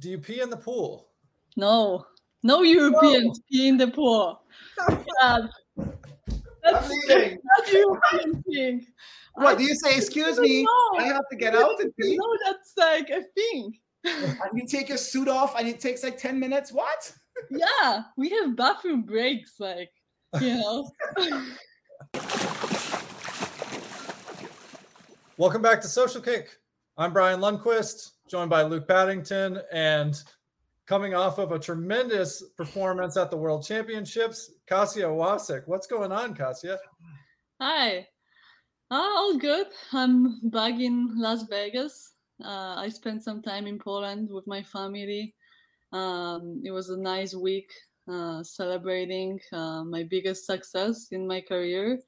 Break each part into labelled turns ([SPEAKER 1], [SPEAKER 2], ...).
[SPEAKER 1] do you pee in the pool?
[SPEAKER 2] No, no Europeans no. pee in the pool. God. Um, that's,
[SPEAKER 3] that's European thing. What do you say? Excuse me, know. I have to get out and pee.
[SPEAKER 2] No, that's like a thing.
[SPEAKER 3] and you take your suit off, and it takes like ten minutes. What?
[SPEAKER 2] yeah, we have bathroom breaks, like you know.
[SPEAKER 1] Welcome back to Social Kick. I'm Brian Lundquist, joined by Luke Paddington, and coming off of a tremendous performance at the World Championships, Kasia Wasick. What's going on, Kasia?
[SPEAKER 2] Hi. Uh, all good. I'm back in Las Vegas. Uh, I spent some time in Poland with my family. Um, it was a nice week uh, celebrating uh, my biggest success in my career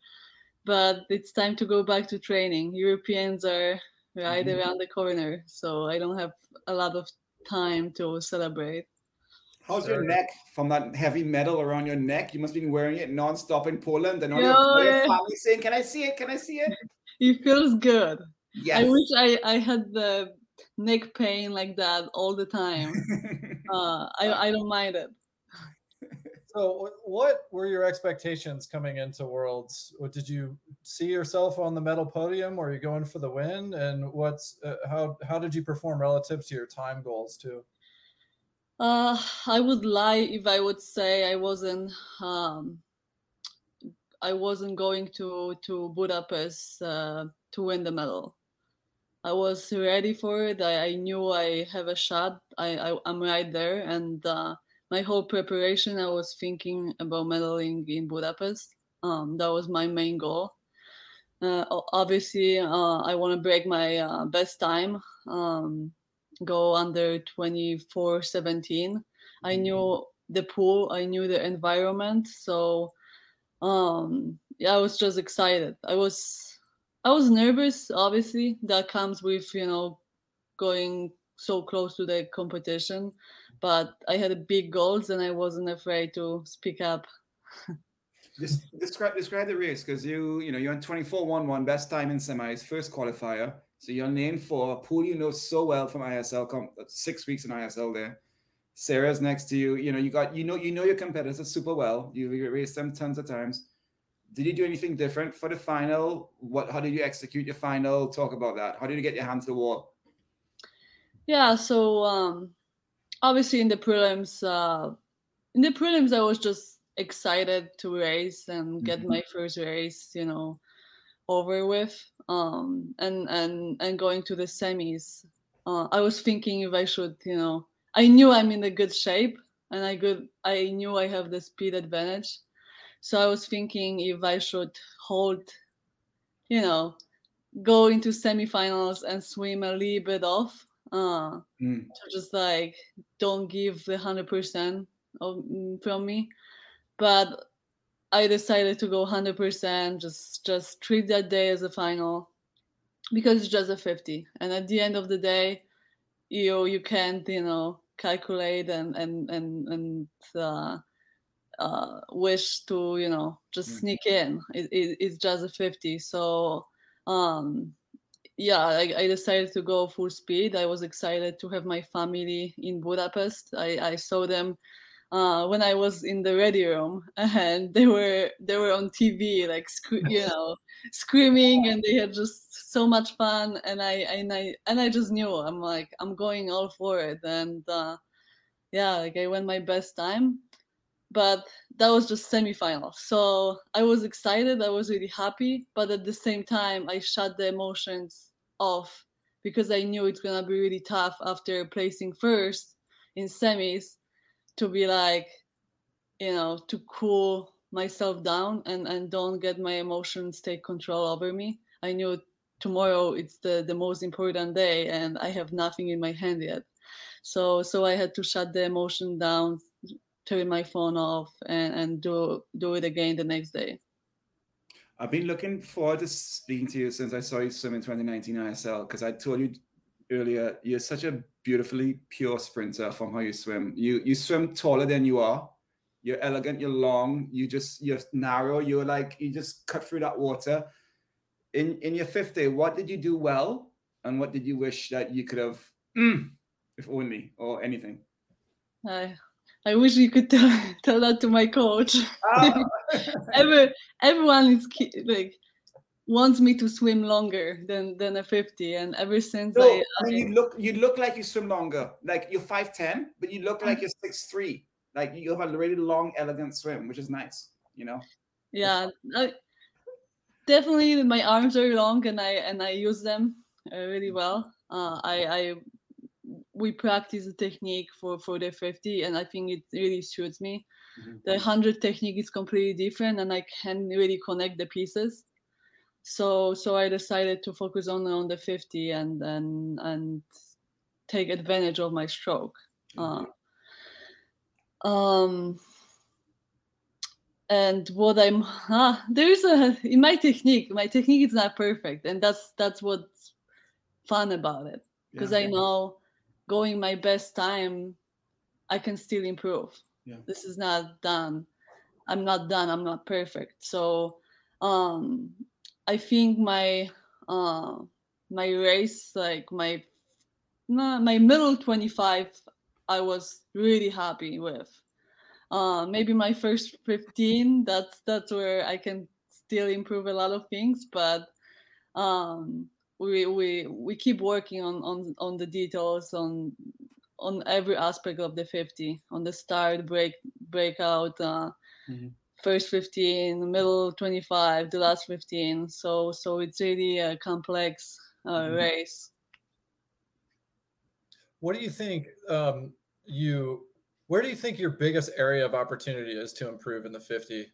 [SPEAKER 2] but it's time to go back to training. Europeans are right mm-hmm. around the corner, so I don't have a lot of time to celebrate.
[SPEAKER 3] How's your neck from that heavy metal around your neck? You must have been wearing it non-stop in Poland, and all your, your family saying, "Can I see it? Can I see it?"
[SPEAKER 2] It feels good. Yes. I wish I, I had the neck pain like that all the time. uh, I I don't mind it.
[SPEAKER 1] So, what were your expectations coming into Worlds? What did you see yourself on the medal podium? Were you going for the win? And what's uh, how how did you perform relative to your time goals too?
[SPEAKER 2] Uh, I would lie if I would say I wasn't um, I wasn't going to to Budapest uh, to win the medal. I was ready for it. I, I knew I have a shot. I, I am right there, and uh, my whole preparation, I was thinking about medaling in Budapest. Um, that was my main goal. Uh, obviously, uh, I want to break my uh, best time, um, go under 24 17. I mm-hmm. knew the pool, I knew the environment. So, um, yeah, I was just excited. I was. I was nervous, obviously. That comes with, you know, going so close to the competition but I had big goals and I wasn't afraid to speak up.
[SPEAKER 3] describe describe the race because you you know you're on 24-1-1 best time in semis first qualifier. So you're named for a pool you know so well from ISL six weeks in ISL there. Sarah's next to you you know you got you know you know your competitors super well. You raced them tons of times. Did you do anything different for the final? What how did you execute your final? Talk about that. How did you get your hand to the wall?
[SPEAKER 2] Yeah so um obviously in the prelims uh in the prelims i was just excited to race and get mm-hmm. my first race you know over with um and and and going to the semis uh, i was thinking if i should you know i knew i'm in a good shape and i could i knew i have the speed advantage so i was thinking if i should hold you know go into semifinals and swim a little bit off uh mm. so just like don't give the 100% mm, from me but i decided to go 100% just just treat that day as a final because it's just a 50 and at the end of the day you you can't you know calculate and and and and uh, uh, wish to you know just mm. sneak in it, it, it's just a 50 so um yeah, I, I, decided to go full speed. I was excited to have my family in Budapest. I, I saw them uh, when I was in the ready room, and they were they were on TV, like you know, screaming, and they had just so much fun. And I and I and I just knew I'm like I'm going all for it, and uh, yeah, like I went my best time. But that was just semifinal. So I was excited. I was really happy. But at the same time, I shut the emotions off because I knew it's gonna be really tough after placing first in semis to be like, you know, to cool myself down and and don't get my emotions take control over me. I knew tomorrow it's the the most important day and I have nothing in my hand yet. So so I had to shut the emotion down, turn my phone off and and do do it again the next day.
[SPEAKER 3] I've been looking forward to speaking to you since I saw you swim in 2019 ISL because I told you earlier you're such a beautifully pure sprinter from how you swim. You you swim taller than you are. You're elegant. You're long. You just you're narrow. You're like you just cut through that water. In in your fifth day, what did you do well, and what did you wish that you could have mm, if only, or anything?
[SPEAKER 2] I I wish you could tell, tell that to my coach. Ah. Every, everyone is like wants me to swim longer than than a 50 and ever since
[SPEAKER 3] no,
[SPEAKER 2] I,
[SPEAKER 3] I, mean you look you look like you swim longer like you're 5'10 but you look like mm. you're 6'3 like you have a really long elegant swim which is nice you know
[SPEAKER 2] yeah I, definitely my arms are long and i and i use them uh, really well uh, i i we practice the technique for for the 50 and i think it really suits me. Mm-hmm. the 100 technique is completely different and i can really connect the pieces. So so i decided to focus on on the 50 and and and take advantage of my stroke. Mm-hmm. uh, um and what i'm uh, there's a in my technique my technique is not perfect and that's that's what's fun about it. Because yeah, i know going my best time i can still improve yeah. this is not done i'm not done i'm not perfect so um I think my uh, my race, like my my middle 25, I was really happy with. Uh, maybe my first 15, that's that's where I can still improve a lot of things, but um, we we we keep working on on on the details on on every aspect of the 50 on the start break breakout uh, mm-hmm. first 15 middle 25 the last 15 so so it's really a complex uh, mm-hmm. race.
[SPEAKER 1] What do you think um, you where do you think your biggest area of opportunity is to improve in the 50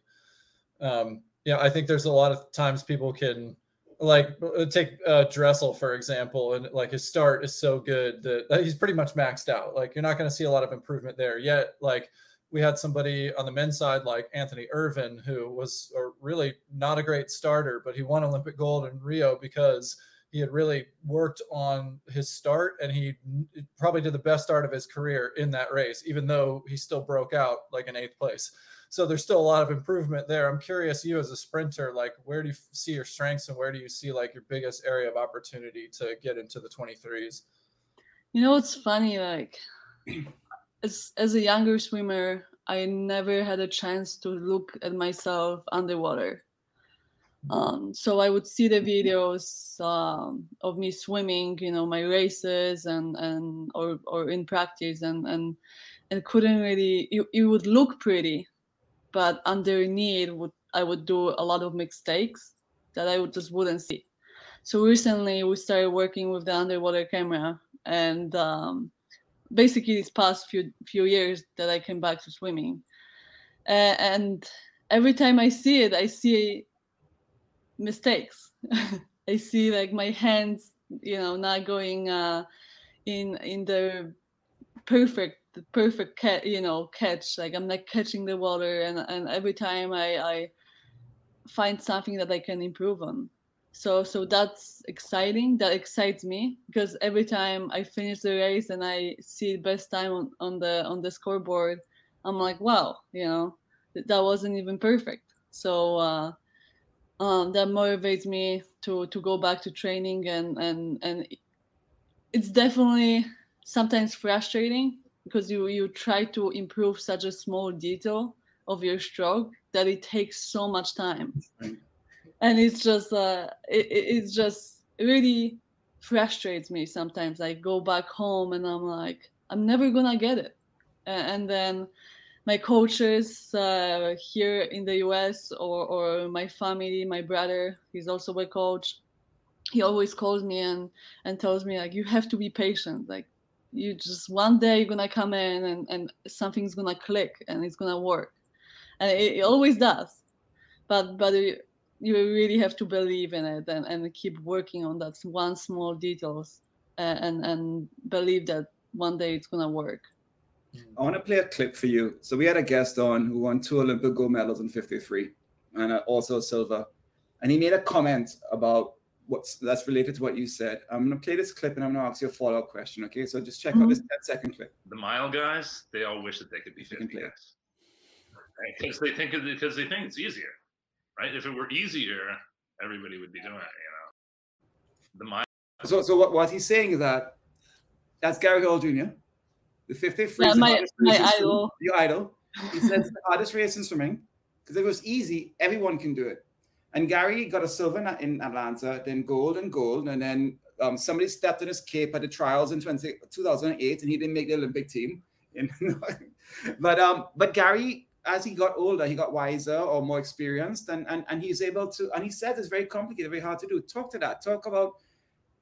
[SPEAKER 1] um, yeah i think there's a lot of times people can like uh, take uh, Dressel for example, and like his start is so good that he's pretty much maxed out. Like you're not going to see a lot of improvement there yet. Like we had somebody on the men's side like Anthony Ervin, who was a really not a great starter, but he won Olympic gold in Rio because he had really worked on his start and he probably did the best start of his career in that race, even though he still broke out like in eighth place. So there's still a lot of improvement there. I'm curious, you as a sprinter, like where do you see your strengths and where do you see like your biggest area of opportunity to get into the 23s?
[SPEAKER 2] You know, it's funny, like as as a younger swimmer, I never had a chance to look at myself underwater. Um, so I would see the videos um, of me swimming, you know, my races and and or or in practice, and and and couldn't really. It, it would look pretty, but underneath would I would do a lot of mistakes that I would just wouldn't see. So recently we started working with the underwater camera, and um, basically these past few few years that I came back to swimming, uh, and every time I see it, I see mistakes. I see like my hands, you know, not going uh, in in the perfect the perfect catch, you know, catch. Like I'm not catching the water, and and every time I I find something that I can improve on so so that's exciting that excites me because every time i finish the race and i see best time on, on the on the scoreboard i'm like wow you know that wasn't even perfect so uh, um, that motivates me to to go back to training and and and it's definitely sometimes frustrating because you you try to improve such a small detail of your stroke that it takes so much time. And it's just uh it, it's just really frustrates me sometimes. I go back home and i'm like i'm never gonna get it. And, and then my coaches uh, here in the us or, or my family my brother he's also a coach he always calls me and and tells me like you have to be patient. Like you just one day you're gonna come in and, and something's gonna click and it's gonna work and it, it always does but but you really have to believe in it and, and keep working on that one small details and, and, and believe that one day it's gonna work.
[SPEAKER 3] I want to play a clip for you. So we had a guest on who won two Olympic gold medals in 50 free and uh, also silver. And he made a comment about what's that's related to what you said. I'm going to play this clip and I'm going to ask you a follow up question. Okay. So just check mm-hmm. out this 10 second clip.
[SPEAKER 4] The mile guys, they all wish that they could be 50 Because right? they think because they think it's easier right? If it were easier, everybody would be doing it. You know, the mind.
[SPEAKER 3] So, so what, what he's saying is that That's Gary Hall Jr. The 50 free
[SPEAKER 2] Yeah, my- my
[SPEAKER 3] race in swimming.
[SPEAKER 2] idol.
[SPEAKER 3] Your idol. He says it's the hardest race in swimming because if it was easy, everyone can do it. And Gary got a silver in- Atlanta, then gold and gold, and then um, somebody stepped on his cape at the trials in 20, 2008, and he didn't make the Olympic team. But um, but Gary, as he got older, he got wiser or more experienced, and and and he's able to. And he said it's very complicated, very hard to do. Talk to that. Talk about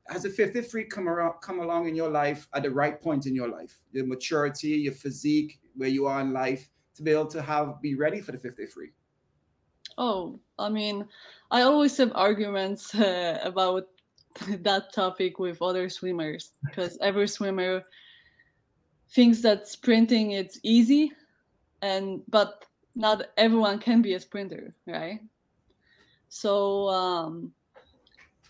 [SPEAKER 3] has the 50 free come around, come along in your life at the right point in your life, your maturity, your physique, where you are in life, to be able to have be ready for the 50 free.
[SPEAKER 2] Oh, I mean, I always have arguments uh, about that topic with other swimmers because every swimmer thinks that sprinting it's easy, and but not everyone can be a sprinter, right? So um,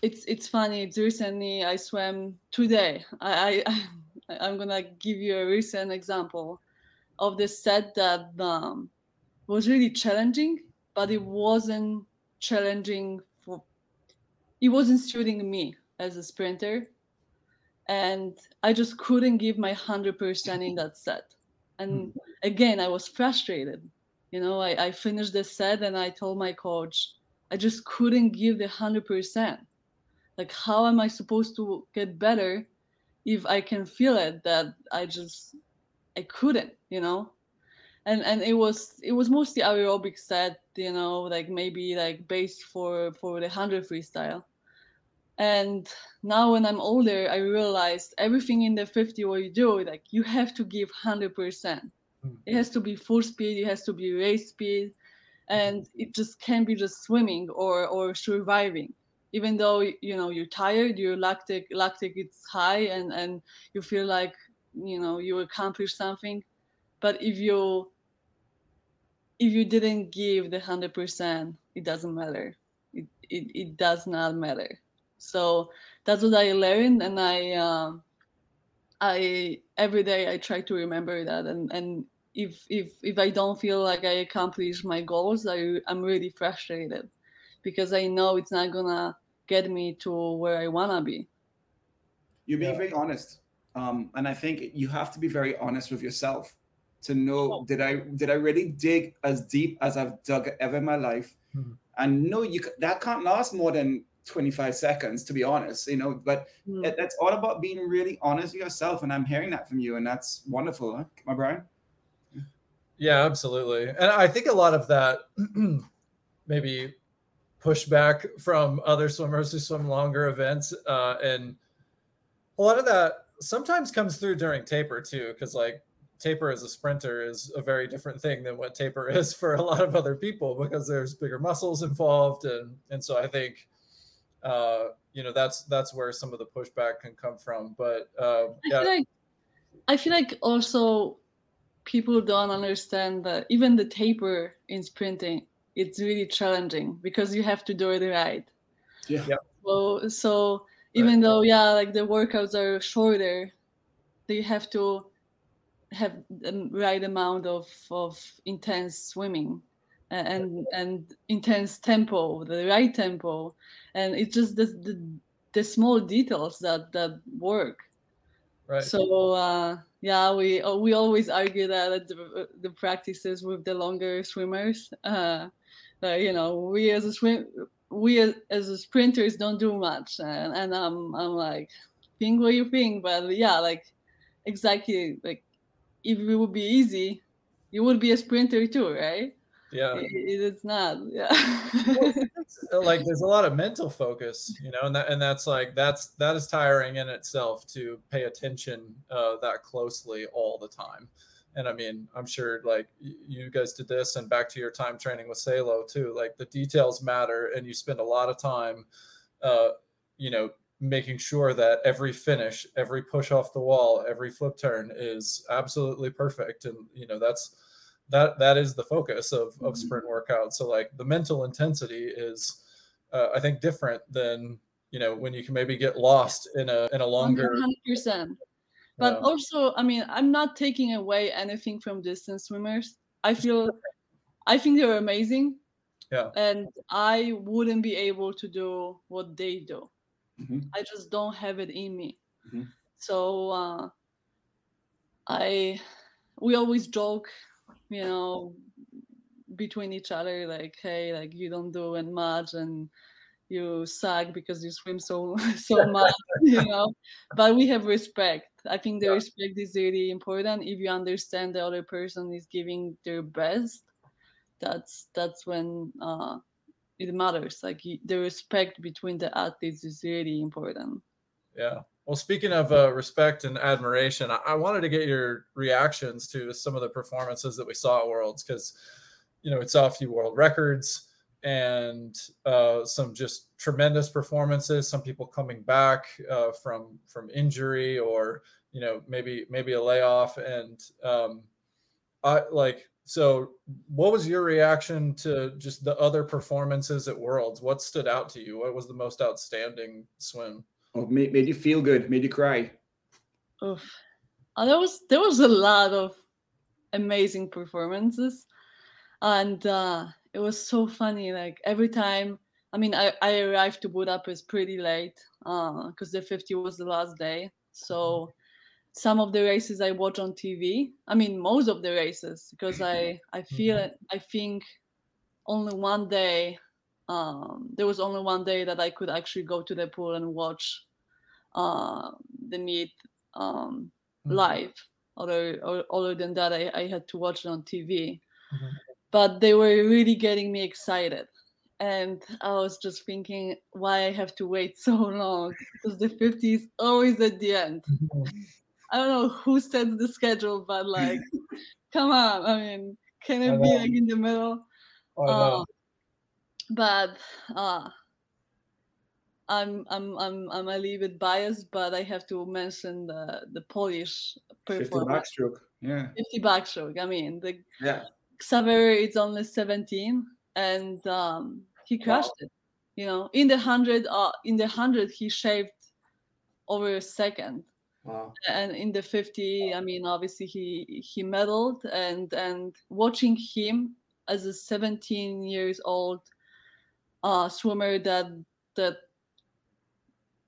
[SPEAKER 2] it's it's funny. It's recently I swam today. I, I I'm gonna give you a recent example of this set that um, was really challenging but it wasn't challenging for it wasn't suiting me as a sprinter. And i just couldn't give my 100% in that set. And mm-hmm. again i was frustrated. You know i, I finished the set and i told my coach i just couldn't give the 100% like how am i supposed to get better if i can feel it that i just i couldn't you know and and it was it was mostly aerobic set you know like maybe like based for for the 100 freestyle. And now when i'm older i realized everything in the 50 what you do like you have to give 100% it has to be full speed it has to be race speed and it just can't be just swimming or or surviving. Even though you know you're tired your lactic lactic is high and and you feel like you know you accomplished something. But if you if you didn't give the 100% it doesn't matter it, it, it does not matter so that's what i learned and i um, i every day i try to remember that and and if if if i don't feel like i accomplished my goals i i'm really frustrated because i know it's not gonna get me to where i wanna be
[SPEAKER 3] You're being
[SPEAKER 1] Yeah.
[SPEAKER 3] very honest. Um, and I think you have to be very honest with yourself to know
[SPEAKER 2] Oh.
[SPEAKER 3] did I did I really dig as deep as I've dug ever in my life?
[SPEAKER 1] Mhm.
[SPEAKER 3] And no, you that can't last more than 25 seconds, to be honest, you know. But
[SPEAKER 2] Hmm.
[SPEAKER 3] it, that's all about being really honest with yourself. And I'm hearing that from you, and that's wonderful, huh? My Brian?
[SPEAKER 1] Yeah, absolutely. And I think a lot of that maybe pushback from other swimmers who swim longer events. Uh, and a lot of that sometimes comes through during taper too, because like taper as a sprinter is a very different thing than what taper is for a lot of other people because there's bigger muscles involved. And and so I think uh, you know that's that's where some of the pushback can come from. But uh,
[SPEAKER 2] I
[SPEAKER 1] yeah,
[SPEAKER 2] feel like I feel like also people don't understand that even the taper in sprinting it's really challenging because you have to do it right.
[SPEAKER 3] Yeah.
[SPEAKER 1] Yeah.
[SPEAKER 2] So so even though yeah like the workouts are shorter, they have to have the right amount of of intense swimming and and intense tempo, the right tempo, and it's just the the, the small details that that work.
[SPEAKER 1] right.
[SPEAKER 2] So uh, yeah, we uh, we always argue that the, the practices with the longer swimmers, uh, that you know we as a swim we as, as a sprinters don't do much, and, and I'm I'm like think what you think, but yeah, like exactly like if it would be easy, you would be a sprinter too, right?
[SPEAKER 1] yeah.
[SPEAKER 2] It- it- it's not, yeah.
[SPEAKER 1] uh, like there's a lot of mental focus you know and that and that's like that's that is tiring in itself to pay attention uh that closely all the time and i mean i'm sure like you guys did this and back to your time training with salo too like the details matter and you spend a lot of time uh you know making sure that every finish every push off the wall every flip turn is absolutely perfect and you know that's that that is the focus of of
[SPEAKER 2] Mhm.
[SPEAKER 1] sprint workout so like the mental intensity is uh, i think different than you know when you can maybe get lost in a in a longer
[SPEAKER 2] 100%. But
[SPEAKER 1] um,
[SPEAKER 2] also, I mean, I'm not taking away anything from distance swimmers. I feel, I think they're amazing.
[SPEAKER 1] Yeah.
[SPEAKER 2] And I wouldn't be able to do what they do.
[SPEAKER 3] Mhm.
[SPEAKER 2] I just don't have it in me.
[SPEAKER 3] Mhm.
[SPEAKER 2] So uh, I we always joke, you know, between each other, like, hey, like you don't do it much and you suck because you swim so so much, you know. But we have respect. I think the yeah. respect is really important. If you understand the other person is giving their best, that's that's when uh, it matters. Like the respect between the athletes is really important.
[SPEAKER 1] Yeah. Well, speaking of uh, respect and admiration, I-, I wanted to get your reactions to some of the performances that we saw at Worlds because, you know, we saw a few world records and uh, some just tremendous performances. Some people coming back uh, from from injury or you know maybe maybe a layoff, and um, I like. So, what was your reaction to just the other performances at Worlds? What stood out to you? What was the most outstanding swim?
[SPEAKER 3] Oh, made, made you feel good, made you cry.
[SPEAKER 2] Oof. Uh, there was there was a lot of amazing performances, and uh, it was so funny. Like every time, I mean, I, I arrived to Budapest pretty late because uh, the 50 was the last day. So mm-hmm. Some of the races I watch on TV. I mean, most of the races because I I feel mm-hmm. I think only one day um, there was only one day that I could actually go to the pool and watch uh, the meet um, mm-hmm. live. Other, other than that, I, I had to watch it on TV. Mm-hmm. But they were really getting me excited. And I was just thinking why I have to wait so long because the 50 is always at the end. I don't know who sets the schedule, but like, come on. I mean, can it be like in the middle? Oh, but uh, I'm I'm I'm I'm a little bit biased, but I have to mention the the Polish
[SPEAKER 3] performance. 50 backstroke, yeah.
[SPEAKER 2] 50 backstroke. I mean, the
[SPEAKER 3] yeah.
[SPEAKER 2] Xavier is only 17, and um, he crushed wow. it. You know, in the hundred, uh, in the hundred, he shaved over a second.
[SPEAKER 3] Wow.
[SPEAKER 2] And in the 50, I mean, obviously he he medaled, and and watching him as a 17 years old uh, swimmer that that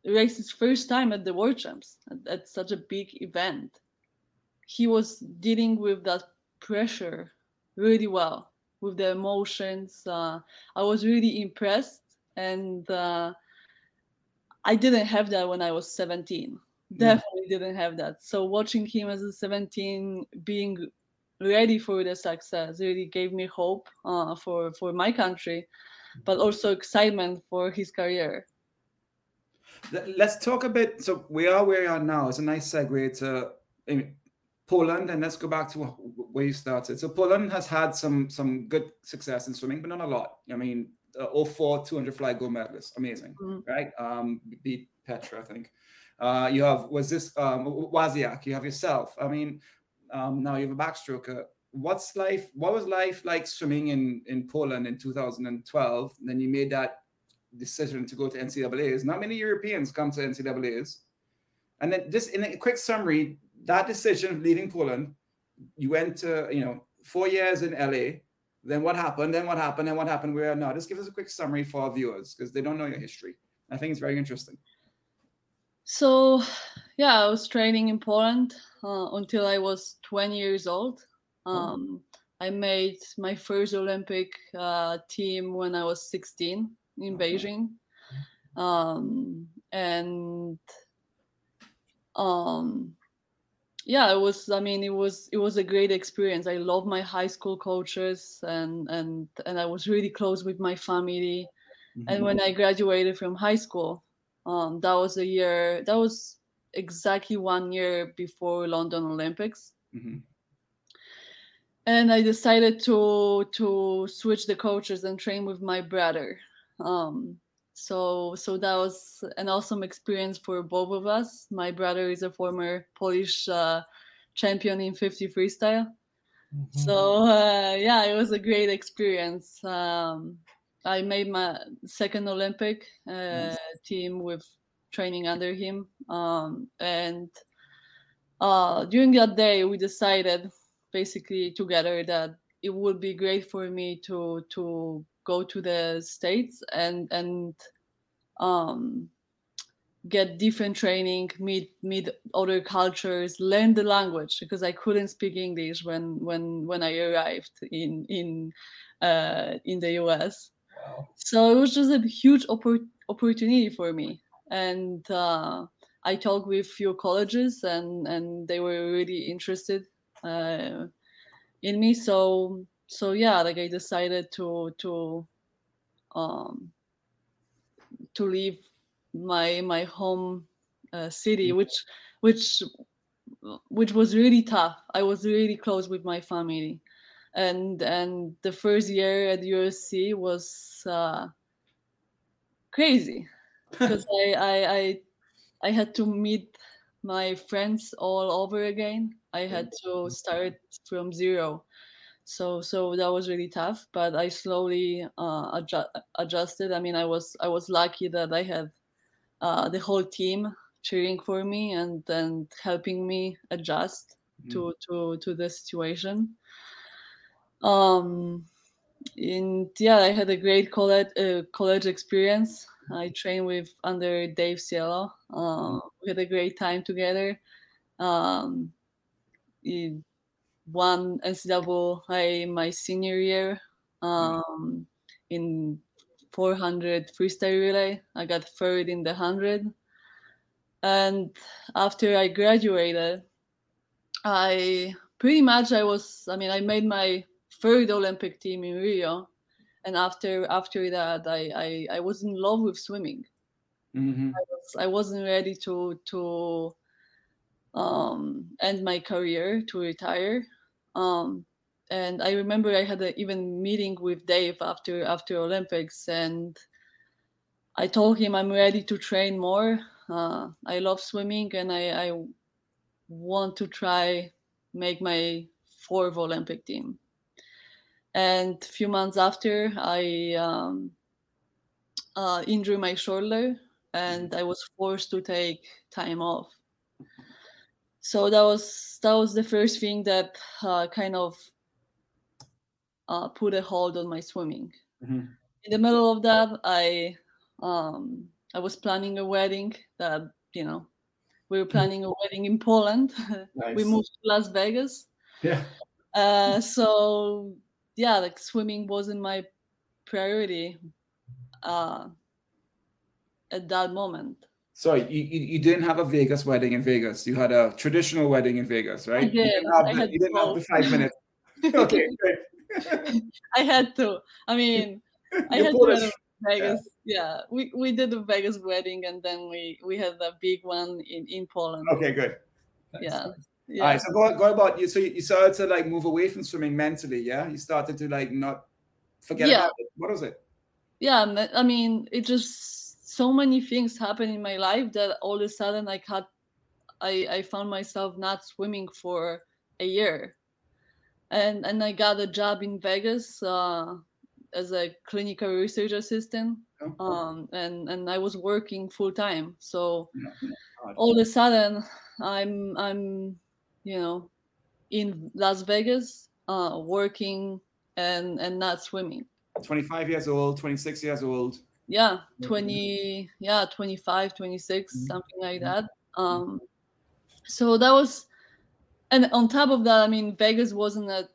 [SPEAKER 2] raced his first time at the World Champs at, at such a big event. He was dealing with that pressure really well with the emotions. Uh, I was really impressed, and uh, I didn't have that when I was 17. Definitely didn't have that. So watching him as a 17 being ready for the success really gave me hope uh, for for my country but also excitement for his career.
[SPEAKER 3] Let's talk a bit. So we are where we are now. It's a nice segue to Poland, and let's go back to where you started. So Poland has had some some good success in swimming, but not a lot. I mean, uh, 04 200 fly gold medalist, amazing, mm-hmm. right? Um, beat Petria, I think. Uh, you have was this um. You have yourself. I mean, um, now you have a backstroker. What's life what was life like swimming in in poland in 2012 and then you made that decision to go to ncaa's not many europeans come to ncaa's and then just in a quick summary that decision of leaving poland you went to you know four years in la then what happened? Then what happened? Then what happened? Where now just give us a quick summary for our viewers because they don't know your history. I think it's very interesting
[SPEAKER 2] so yeah i was training in poland uh, until i was 20 years old Mm-hmm. Um, I made my first Olympic uh, team when I was 16 in Beijing. Um, and um, yeah, it was. I mean, it was it was a great experience. I love my high school coaches, and and and I was really close with my family. Mm-hmm. And when I graduated from high school, um, that was a year. That was exactly one year before London Olympics. Mm-hmm and I decided to to switch the coaches and train with my brother. Um, so so that was an awesome experience for both of us. My brother is a former Polish uh, champion in 50 freestyle. Mm-hmm. So uh, yeah, it was a great experience. Um, I made my second Olympic uh, team with training under him, um, and uh, during that day we decided basically together that it would be great for me to to go to the states and and um get different training, meet meet other cultures, learn the language because I couldn't speak English when when when I arrived in in uh, in the US. Wow. So it was just a huge oppor- opportunity for me, and uh, I talked with few colleges, and and they were really interested uh, in me. So so yeah, like I decided to to um, to leave my my home uh, city, mm. which which which was really tough. I was really close with my family, and and the first year at USC was uh, crazy because I, I I I had to meet my friends all over again. I had to start from zero. So so that was really tough, but I slowly uh, adjust, adjusted. I mean, I was I was lucky that I had uh, the whole team cheering for me and and helping me adjust mm-hmm. to to to the situation. Um, and yeah, I had a great college uh, college experience. I trained with under Dave Salo. Uh, we had a great time together. Um, he won NCAA my senior year um, in 400 freestyle relay. I got third in the 100. And after I graduated, I pretty much I was I mean I made my third Olympic team in Rio and after after that I, I, I was in love with swimming. Mm-hmm. I, was, I wasn't ready to to um, end my career to retire. Um, and I remember I had an even meeting with Dave after after Olympics, and I told him I'm ready to train more. Uh, I love swimming, and I, I want to try make my fourth Olympic team and a few months after i um, uh, injured my shoulder and i was forced to take time off. So that was that was the first thing that uh, kind of uh, put a hold on my swimming. Mm-hmm. in the middle of that i um, i was planning a wedding that you know we were planning a wedding in poland. Nice. we moved to las vegas.
[SPEAKER 3] Yeah.
[SPEAKER 2] Uh, so yeah, like swimming wasn't my priority uh, at that moment.
[SPEAKER 3] So you, you, didn't have a Vegas wedding in Vegas. You had a traditional wedding in Vegas, right? I
[SPEAKER 2] did. You
[SPEAKER 3] didn't have,
[SPEAKER 2] I
[SPEAKER 3] the, you didn't have the five minutes. okay, great.
[SPEAKER 2] I had to. I mean, I had Polish. to Vegas. Yeah. yeah, we, we did the Vegas wedding, and then we we had a big one in in Poland.
[SPEAKER 3] Okay, good.
[SPEAKER 2] Yeah.
[SPEAKER 3] Yeah. All right. So go, go about you. So you, started to like move away from swimming mentally. Yeah. You started to like not forget yeah. about it. What was it?
[SPEAKER 2] Yeah. I mean, it just so many things happened in my life that all of a sudden I had, I, I found myself not swimming for a year. And, and I got a job in Vegas uh, as a clinical research assistant. Oh. Um, and, and I was working full time. So yeah. all of a sudden I'm, I'm you know, in Las Vegas, uh, working and and not swimming.
[SPEAKER 3] 25 years old, 26 years old.
[SPEAKER 2] Yeah, 20, yeah, 25, 26, mm-hmm. something like that. Um, so that was, and on top of that, I mean, Vegas wasn't an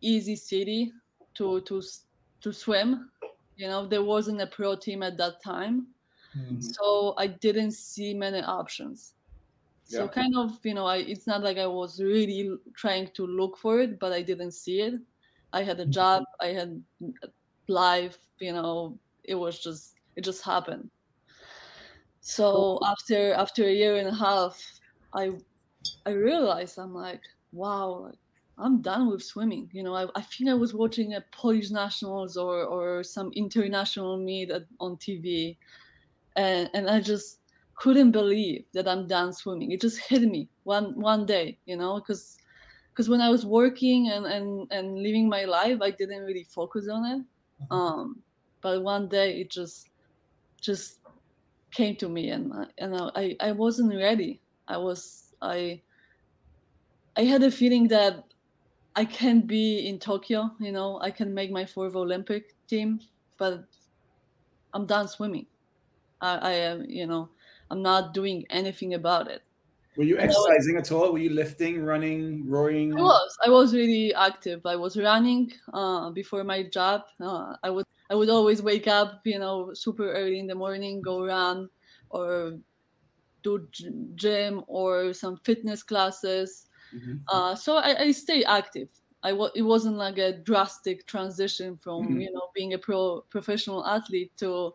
[SPEAKER 2] easy city to to to swim. You know, there wasn't a pro team at that time, mm-hmm. so I didn't see many options so yeah. kind of you know I, it's not like i was really trying to look for it but i didn't see it i had a mm-hmm. job i had life you know it was just it just happened so after after a year and a half i i realized i'm like wow like, i'm done with swimming you know i, I think i was watching a polish nationals or or some international meet at, on tv and and i just couldn't believe that I'm done swimming. It just hit me one one day, you know, because because when I was working and, and and living my life, I didn't really focus on it. Mm-hmm. Um, but one day it just just came to me, and and I I wasn't ready. I was I I had a feeling that I can be in Tokyo. You know, I can make my fourth Olympic team, but I'm done swimming. I, I am, you know, I'm not doing anything about it.
[SPEAKER 3] Were you exercising at all? Were you lifting, running, rowing?
[SPEAKER 2] I was. I was really active. I was running uh, before my job. Uh, I would I would always wake up, you know, super early in the morning, go run, or do gym or some fitness classes. Mm-hmm. Uh, so I, I stay active. I w- it wasn't like a drastic transition from mm-hmm. you know being a pro professional athlete to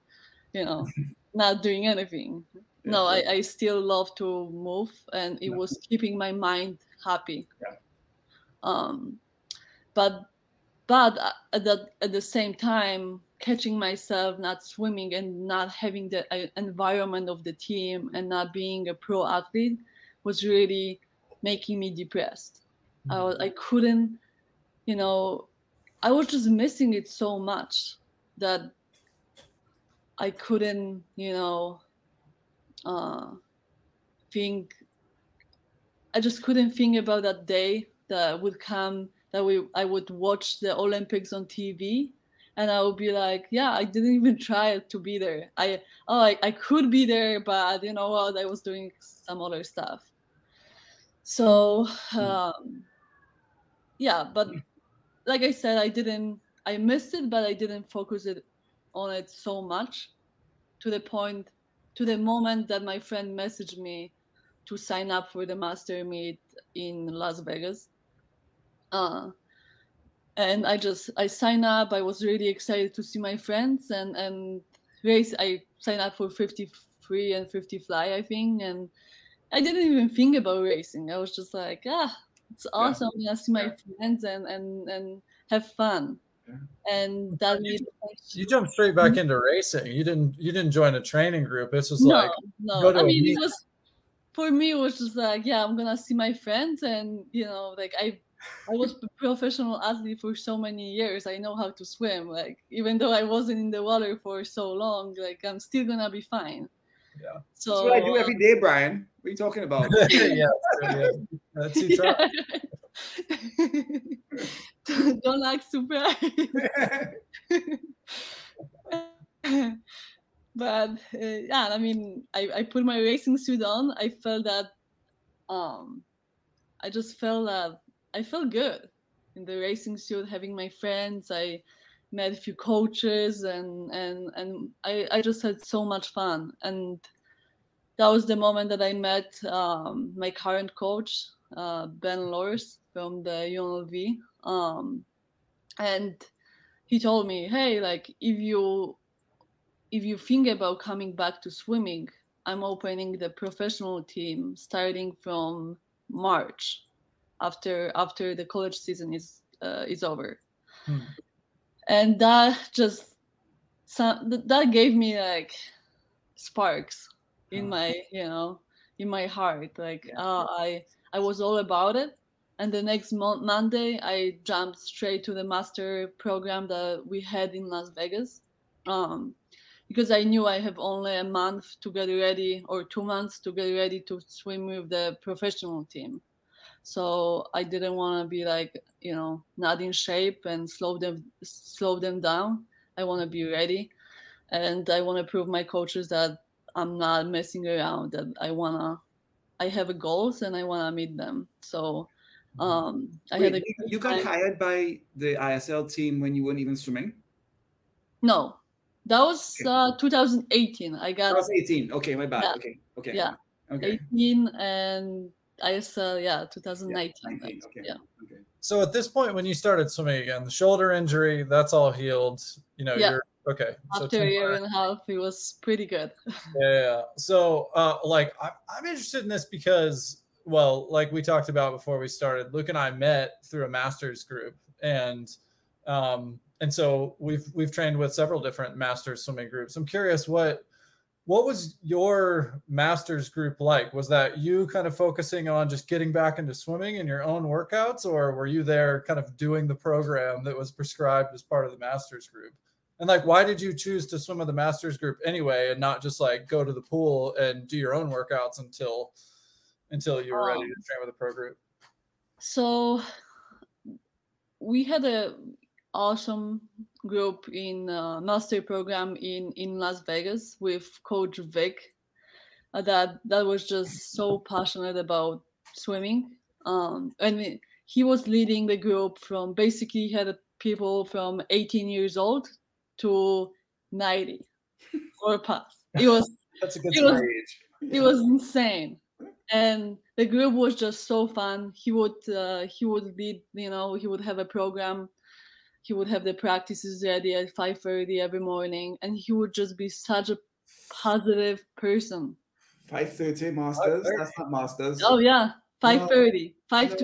[SPEAKER 2] you know not doing anything no I, I still love to move and it was keeping my mind happy
[SPEAKER 3] yeah.
[SPEAKER 2] um but but at the, at the same time catching myself not swimming and not having the uh, environment of the team and not being a pro athlete was really making me depressed mm-hmm. I, I couldn't you know i was just missing it so much that i couldn't you know uh, think i just couldn't think about that day that would come that we i would watch the olympics on tv and i would be like yeah i didn't even try to be there. I oh i, I could be there but you know what? I was doing some other stuff. So hmm. um, yeah but like i said i didn't i missed it but i didn't focus it on it so much to the point to the moment that my friend messaged me to sign up for the master meet in las vegas uh, and i just i signed up i was really excited to see my friends and and race i signed up for 50 free and 50 fly i think and i didn't even think about racing i was just like ah it's awesome yeah. to see my yeah. friends and and and have fun. And that
[SPEAKER 1] you, you jumped straight back mm-hmm. into racing you didn't you didn't join a training group it's just no, like
[SPEAKER 2] no i mean it was for me it was just like yeah i'm gonna see my friends and you know like i I was a professional athlete for so many years. I know how to swim. Like even though I wasn't in the water for so long, like I'm still gonna be fine.
[SPEAKER 3] Yeah. So That's what I do every day, Brian. What are you talking about?
[SPEAKER 1] yeah, That's you try.
[SPEAKER 2] Don't like surprised. but uh, yeah, I mean, I, I put my racing suit on. I felt that, um, I just felt that I felt good in the racing suit, having my friends. I met a few coaches and and and I, I just had so much fun and that was the moment that I met um, my current coach uh, Ben Loorz from the UNLV um, and he told me hey like if you if you think about coming back to swimming I'm opening the professional team starting from March after after the college season is uh, is over. Hmm. And that just that gave me like sparks in my you know in my heart like uh, i i was all about it and the next mo- monday i jumped straight to the master program that we had in las vegas. Um, because i knew i have only a month to get ready or two months to get ready to swim with the professional team. So i didn't want to be like you know not in shape and slow them slow them down. I want to be ready. And i want to prove my coaches that i'm not messing around that i want to i have goals and i want to meet them. So. Um i
[SPEAKER 3] Wait, had a you got time. hired by the isl team when you weren't even swimming
[SPEAKER 2] no that was okay. uh 2018 i got
[SPEAKER 3] 2018 okay my bad yeah. okay okay
[SPEAKER 2] yeah okay 18 and I saw yeah 2019. Yeah, okay. yeah.
[SPEAKER 1] Okay. So at this point, when you started swimming again, the shoulder injury that's all healed. You know, yeah. you're okay.
[SPEAKER 2] After so a year and a half, it was pretty good.
[SPEAKER 1] yeah. So, uh, like, I, I'm interested in this because, well, like we talked about before we started, Luke and I met through a master's group, and um, and so we've we've trained with several different masters swimming groups. I'm curious what what was your master's group like was that you kind of focusing on just getting back into swimming in your own workouts or were you there kind of doing the program that was prescribed as part of the master's group and like why did you choose to swim with the master's group anyway and not just like go to the pool and do your own workouts until until you were um, ready to train with the pro group
[SPEAKER 2] so we had a awesome group in uh, master program in in Las Vegas with Coach Vic. uh, that that was just so passionate about swimming. Um, and he was leading the group from basically had people from 18 years old to 90 or past. It was
[SPEAKER 1] that's a good
[SPEAKER 2] it was, it was insane and the group was just so fun. He would uh, he would lead you know he would have a program. He would have the practices ready at 5.30 every morning and he would just be such a positive person.
[SPEAKER 3] 5.30 masters? that's not masters.
[SPEAKER 2] Oh yeah. 5.30 5 to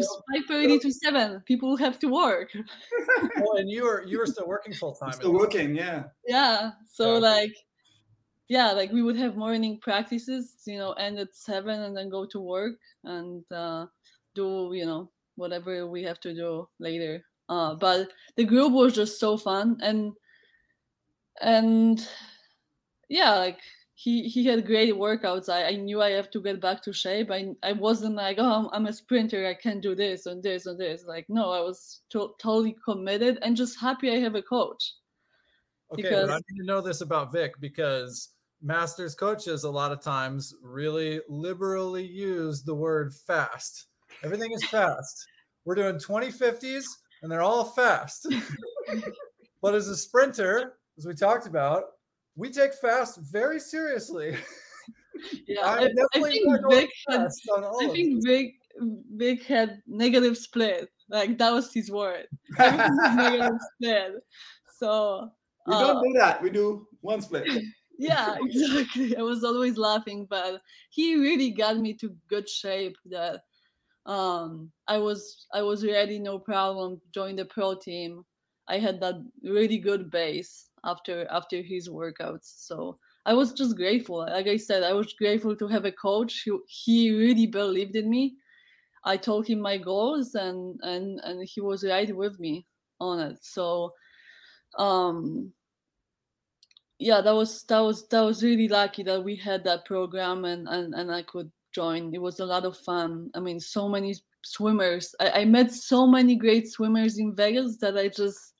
[SPEAKER 2] 5.30 to 7 people have to work.
[SPEAKER 1] Oh, and you were you were still working full-time
[SPEAKER 3] still working yeah.
[SPEAKER 2] Yeah. So yeah. like yeah like we would have morning practices you know end at seven and then go to work and uh, do you know whatever we have to do later. Uh, but the group was just so fun and and yeah like he he had great workouts. I, I knew i have to get back to shape. I, I wasn't like oh I'm, I'm a sprinter. I can do this and this and this. Like no i was to- totally committed and just happy i have a coach.
[SPEAKER 1] Okay because, I need to know this about Vic because masters coaches a lot of times really liberally use the word fast. Everything is fast. We're doing 2050s and they're all fast. but as a sprinter, as we talked about, we take fast very seriously.
[SPEAKER 2] Yeah, I, I, think Vic had, I think Vic, Vic had negative split. Like that was his word. negative split. So
[SPEAKER 3] we don't uh, do that. We do one split
[SPEAKER 2] yeah exactly. I was always laughing but he really got me to good shape that um i was i was ready no problem join the pro team. I had that really good base after after his workouts so i was just grateful. Like i said i was grateful to have a coach who he really believed in me. I told him my goals and and and he was right with me on it so um yeah that was that was that was really lucky that we had that program and and, and i could join. It was a lot of fun. I mean so many swimmers. I, I met so many great swimmers in vegas that i just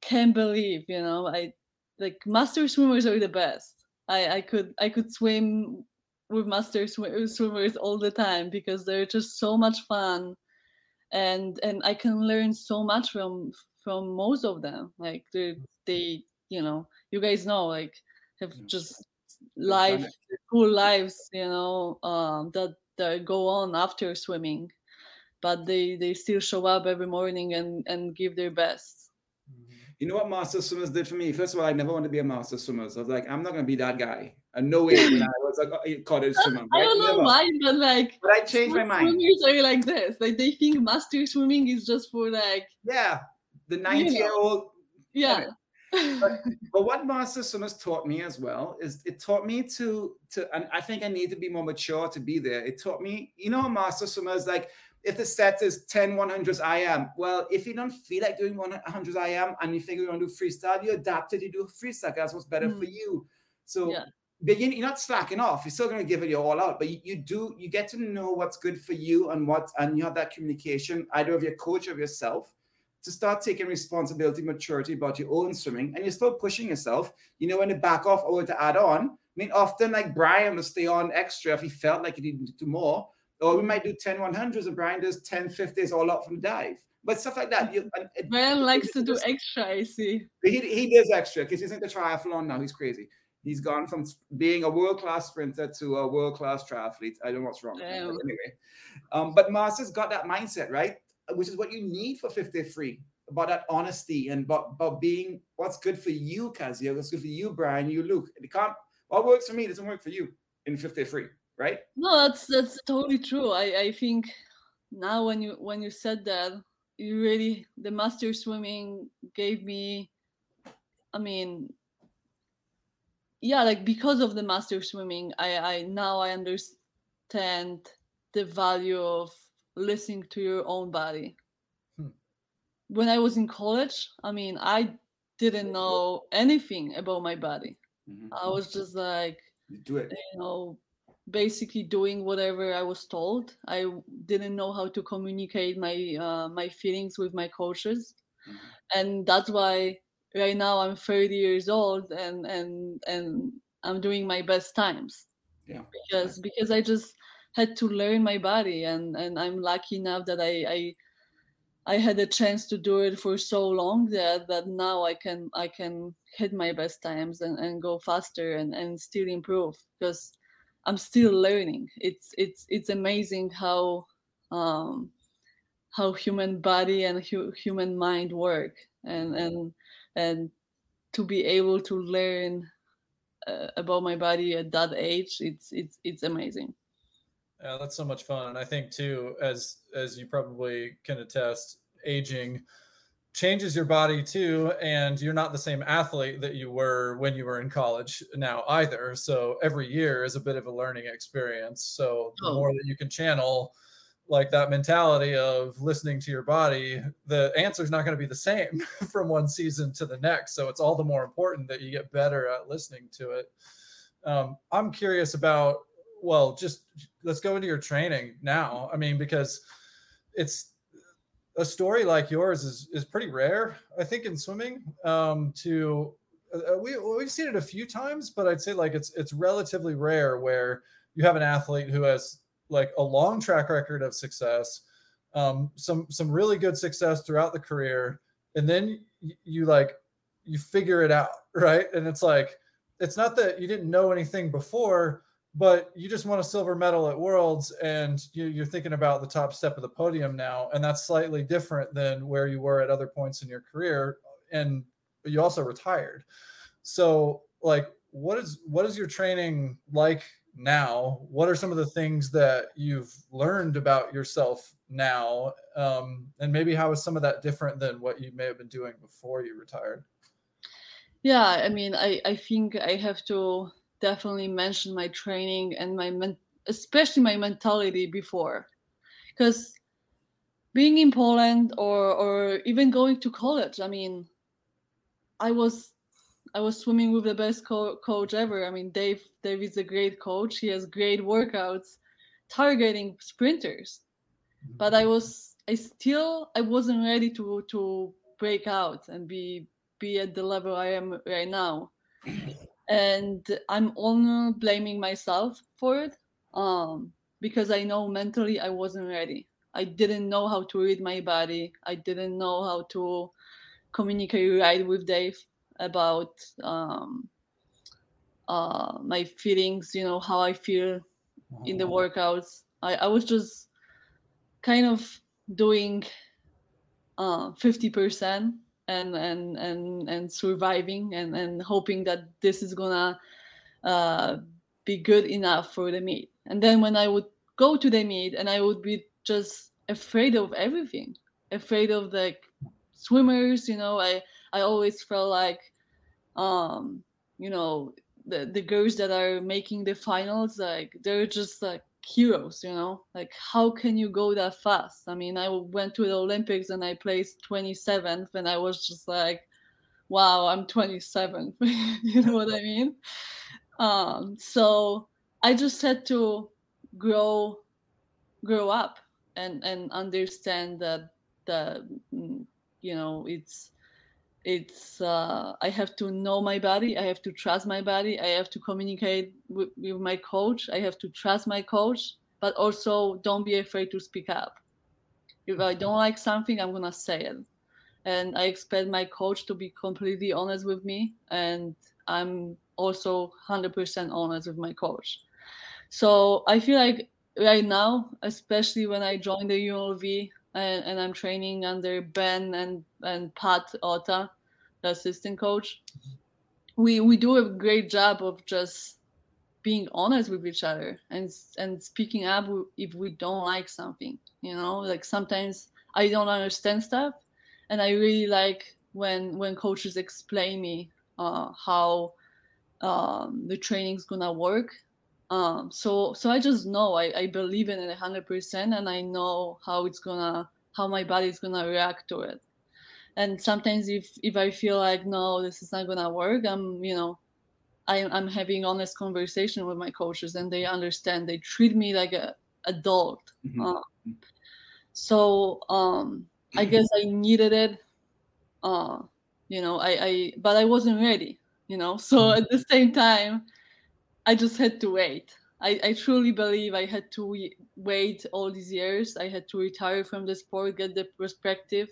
[SPEAKER 2] can't believe you know? I like master swimmers are the best. I i could i could swim with master sw- swimmers all the time because they're just so much fun. And and i can learn so much from from most of them. Like they they you know you guys know like have just life cool lives you know um, that that go on after swimming but they they still show up every morning and and give their best.
[SPEAKER 3] Mm-hmm. you know what master swimmers did for me? First of all i never wanted to be a master swimmer so i was like i'm not going to be that guy. And no way when i was like a college swimmer
[SPEAKER 2] i don't know never. why but like
[SPEAKER 3] but i changed my mind.
[SPEAKER 2] swimmers are like this like they think master swimming is just for like
[SPEAKER 3] yeah the 90 year old
[SPEAKER 2] yeah
[SPEAKER 3] but, but, what master swimmers taught me as well is it taught me to to and I think I need to be more mature to be there. It taught me, you know, master swimmers like if the set is 10 100s IM, well, if you don't feel like doing 100s IM and you think you want to do freestyle, you adapt it, you do freestyle. That's what's better mm. for you. So yeah. begin, you're not slacking off. You're still going to give it your all out, but you, you, do, you get to know what's good for you and what, and you have that communication either of your coach or yourself to start taking responsibility, maturity about your own swimming, and you're still pushing yourself. You know, when to back off or to add on. I mean, often like Brian will stay on extra if he felt like he needed to do more, or we might do 10 100s and Brian does 10 50s all up from the dive. But stuff like that. You,
[SPEAKER 2] it, Brian likes to do extra, I see.
[SPEAKER 3] He, he does extra because he's into triathlon now. He's crazy. He's gone from being a world class sprinter to a world class triathlete. I don't know what's wrong. Anyway, um, but Master's got that mindset, right? Which is what you need for 50 free about that honesty and about, about being what's good for you, Kasia, what's good for you, Brian, you, Luke. It can't what works for me doesn't work for you in 50 free, right?
[SPEAKER 2] No, that's that's totally true. I, I think now when you when you said that, you really the master swimming gave me I mean yeah, like because of the master swimming, I, I now I understand the value of listening to your own body. Hmm. When I was in college, I mean, I didn't know anything about my body. Mm-hmm. I was just like,
[SPEAKER 3] you do it.
[SPEAKER 2] You know, basically doing whatever I was told. I didn't know how to communicate my uh, my feelings with my coaches, mm-hmm. and that's why right now I'm 30 years old and and and I'm doing my best times.
[SPEAKER 3] Yeah.
[SPEAKER 2] Because because I just had to learn my body and and I'm lucky enough that I I I had a chance to do it for so long that that now I can I can hit my best times and, and go faster and, and still improve because I'm still learning. It's it's it's amazing how um, how human body and hu- human mind work and and and to be able to learn uh, about my body at that age it's it's it's amazing
[SPEAKER 1] yeah that's so much fun. And i think too as as you probably can attest aging changes your body too and you're not the same athlete that you were when you were in college now either. So every year is a bit of a learning experience. So the oh. more that you can channel like that mentality of listening to your body the answer is not going to be the same from one season to the next. So it's all the more important that you get better at listening to it. Um, i'm curious about well just let's go into your training now i mean because it's a story like yours is is pretty rare, I think, in swimming. Um, to uh, we we've seen it a few times, but I'd say like it's it's relatively rare where you have an athlete who has like a long track record of success, um, some some really good success throughout the career, and then you, you like you figure it out, right? And it's like it's not that you didn't know anything before, but you just won a silver medal at worlds and you, are thinking about the top step of the podium now and that's slightly different than where you were at other points in your career and you also retired. So like what is what is your training like now? What are some of the things that you've learned about yourself now? Um, and maybe how is some of that different than what you may have been doing before you retired?
[SPEAKER 2] Yeah i mean i i think i have to definitely mention my training and my men- especially my mentality before. Because being in poland or or even going to college i mean i was i was swimming with the best co- coach ever. I mean dave dave is a great coach. He has great workouts targeting sprinters. But i mm-hmm. was i still i wasn't ready to to break out and be be at the level i am right now and i'm only blaming myself for it um, because i know mentally i wasn't ready. I didn't know how to read my body. I didn't know how to communicate right with dave about um, uh, my feelings you know how i feel in the uh-huh. workouts. I, I was just kind of doing uh, 50% and and and and surviving and and hoping that this is gonna uh, be good enough for the meet and then when i would go to the meet and i would be just afraid of everything afraid of the swimmers you know i i always felt like um you know the the girls that are making the finals like they're just like heroes you know? Like how can you go that fast? I mean i went to the olympics and i placed 27th and i was just like wow i'm 27th you know what i mean? Um so i just had to grow grow up and and understand that the mm, you know it's it's uh, i have to know my body i have to trust my body i have to communicate with, with, my coach i have to trust my coach but also don't be afraid to speak up. If i don't like something i'm gonna say it. And i expect my coach to be completely honest with me and i'm also 100% honest with my coach. So i feel like right now especially when i joined the unlv and, and I'm training under Ben and and Pat Otta, the assistant coach. We we do a great job of just being honest with each other and and speaking up if we don't like something. You know, like sometimes I don't understand stuff, and I really like when when coaches explain me uh, how um, the training's gonna work um, so so I just know I, I believe in it hundred percent and I know how it's gonna how my body is gonna react to it. And sometimes if if I feel like no, this is not gonna work, I'm you know, I, I'm having honest conversation with my coaches and they understand. They treat me like a adult. Mm-hmm. Uh, so um, I guess I needed it. Uh, you know, I, I but I wasn't ready. You know, so mm-hmm. at the same time, I just had to wait. I, I truly believe I had to wait all these years. I had to retire from the sport, get the perspective,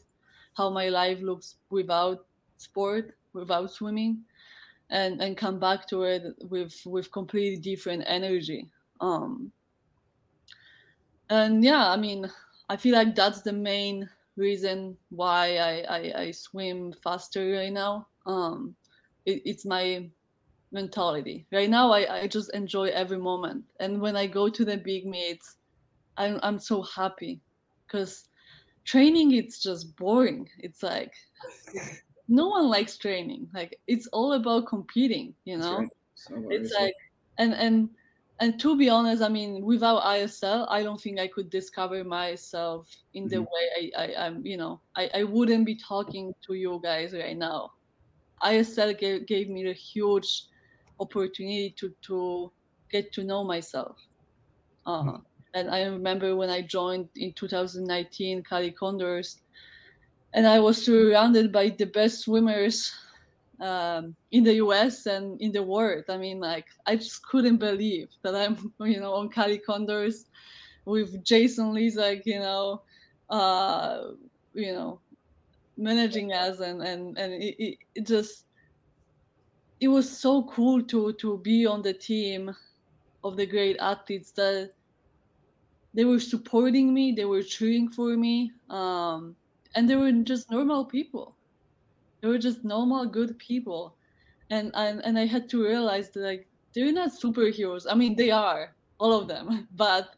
[SPEAKER 2] how my life looks without sport, without swimming, and and come back to it with with completely different energy. Um, and yeah, I mean, I feel like that's the main reason why I I, I swim faster right now. Um, it, it's my mentality. Right now, I, I just enjoy every moment. And when I go to the big meets, I'm, I'm so happy because training, it's just boring. It's like no one likes training. Like it's all about competing, you know? Right. So it's like, and, and, and to be honest, I mean, without ISL, I don't think I could discover myself in mm-hmm. the way I, I, am you know, I, I wouldn't be talking to you guys right now. ISL gave, gave me a huge opportunity to to get to know myself. Uh, mm. And I remember when I joined in 2019 Cali Condors, and I was surrounded by the best swimmers um, in the US and in the world. I mean, like I just couldn't believe that I'm, you know, on Cali Condors with Jason Lezak, you know, uh, you know, managing us, and and and it, it just it was so cool to to be on the team of the great athletes that they were supporting me they were cheering for me um, and they were just normal people. They were just normal good people. And and, and i had to realize that like they're not superheroes. I mean they are all of them but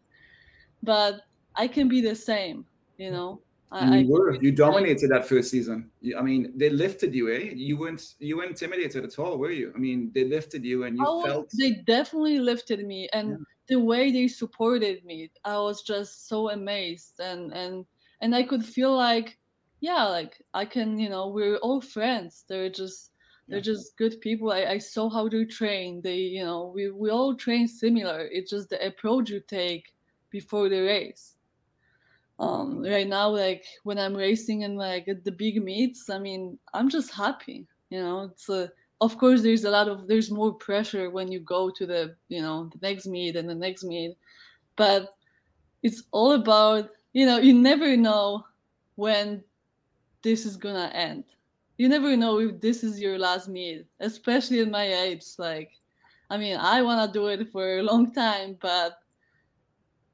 [SPEAKER 2] but i can be the same you know
[SPEAKER 3] I, you were. You dominated that first season. I mean, they lifted you, eh? You weren't. You weren't intimidated at all, were you? I mean, they lifted you, and you was, felt.
[SPEAKER 2] They definitely lifted me, and yeah. the way they supported me, I was just so amazed, and and and I could feel like, yeah, like I can, you know, we're all friends. They're just they're yeah. just good people. I, I saw how they train. They, you know, we we all train similar. It's just the approach you take before the race um, right now like when i'm racing and like at the big meets i mean i'm just happy you know? It's a, of course there's a lot of there's more pressure when you go to the you know the next meet and the next meet but it's all about you know you never know when this is gonna end. You never know if this is your last meet especially at my age like i mean i want to do it for a long time but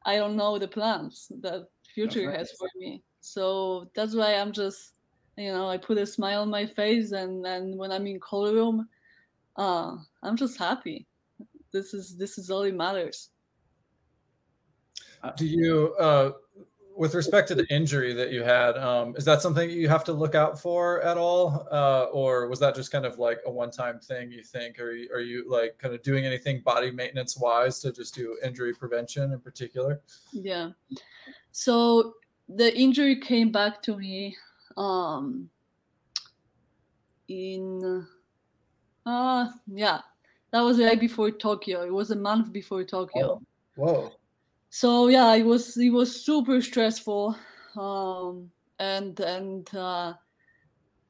[SPEAKER 2] i don't know the plans that future has for me. So that's why I'm just, you know, I put a smile on my face, and and when I'm in call room, uh, I'm just happy. This is this is all that matters.
[SPEAKER 1] Uh, do you, uh, with respect to the injury that you had, um, is that something you have to look out for at all, uh, or was that just kind of like a one-time thing? You think, or are you like kind of doing anything body maintenance wise to just do injury prevention in particular?
[SPEAKER 2] Yeah. So the injury came back to me um, in uh yeah that was right before Tokyo. It was a month before Tokyo.
[SPEAKER 1] Oh, whoa.
[SPEAKER 2] So yeah, it was it was super stressful, um, and and uh,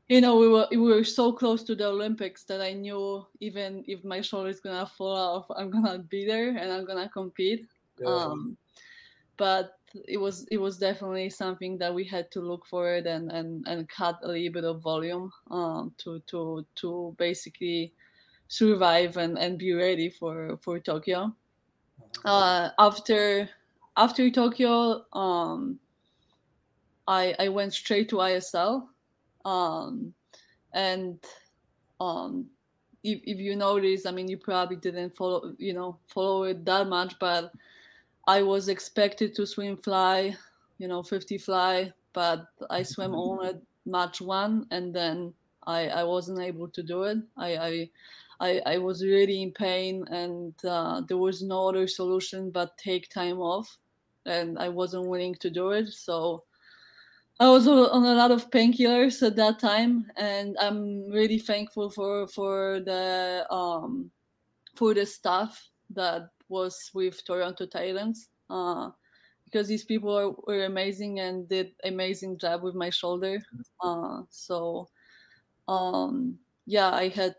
[SPEAKER 2] you know we were we were so close to the Olympics that I knew even if my shoulder is gonna fall off, I'm gonna be there and I'm gonna compete. Yeah. Um, but it was it was definitely something that we had to look for it and and, and cut a little bit of volume um, to to to basically survive and, and be ready for for Tokyo. Uh, after after Tokyo, um, I I went straight to ISL, um, and um, if if you notice, I mean, you probably didn't follow you know follow it that much, but I was expected to swim fly, you know, 50 fly, but I swam only match one and then I, I wasn't able to do it. I, I, I, I was really in pain and uh, there was no other solution but take time off and I wasn't willing to do it. So I was on a lot of painkillers at that time and I'm really thankful for, for the, um, for the staff that was with Toronto Titans uh, because these people are, were amazing and did amazing job with my shoulder. Uh, so um, yeah, I had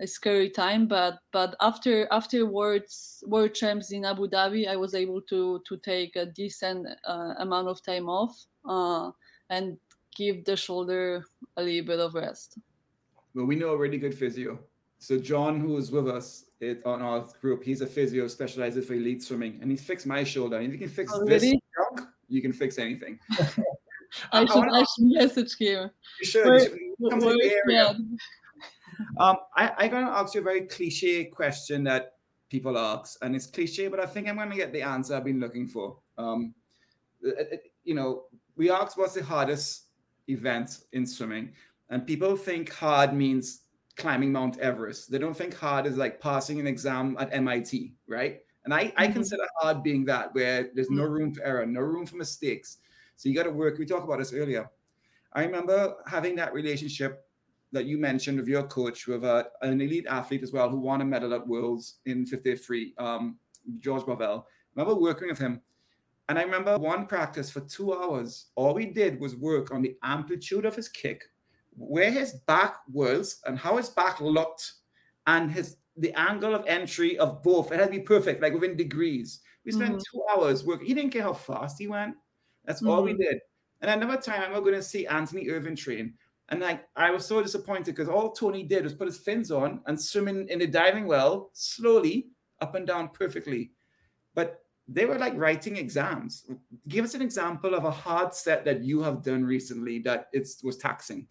[SPEAKER 2] a scary time. But but after afterwards world champs in Abu Dhabi, I was able to to take a decent uh, amount of time off uh, and give the shoulder a little bit of rest.
[SPEAKER 3] Well, we know a really good physio. So John, who is with us it, on our group, he's a physio specializes for elite swimming, and he's fixed my shoulder. And if you can fix oh, this you can fix anything.
[SPEAKER 2] I, should, I, I should message him.
[SPEAKER 3] You should. Where, you should come to the area. Um, I, I'm going to ask you a very cliche question that people ask, and it's cliche, but I think I'm going to get the answer I've been looking for. Um, it, you know, we asked what's the hardest event in swimming, and people think hard means climbing Mount Everest. They don't think hard is like passing an exam at MIT, right? And I, mm-hmm. I consider hard being that where there's no mm. room for error, no room for mistakes. So you got to work. We talked about this earlier. I remember having that relationship that you mentioned of your coach with a, an elite athlete as well who won a medal at Worlds in 50 free, um, George Bovell. I remember working with him. And I remember one practice for two hours. All we did was work on the amplitude of his kick, where his back was, and how his back looked, and his the angle of entry of both. It had to be perfect, like within degrees. We spent mm-hmm. two hours working. He didn't care how fast he went. That's mm-hmm. all we mm-hmm. did. And another time, I'm going to see Anthony Ervin train. And like I was so disappointed because all Tony did was put his fins on and swim in, in the diving well slowly up and down perfectly. But they were like writing exams. Give us an example of a hard set that you have done recently that it was taxing.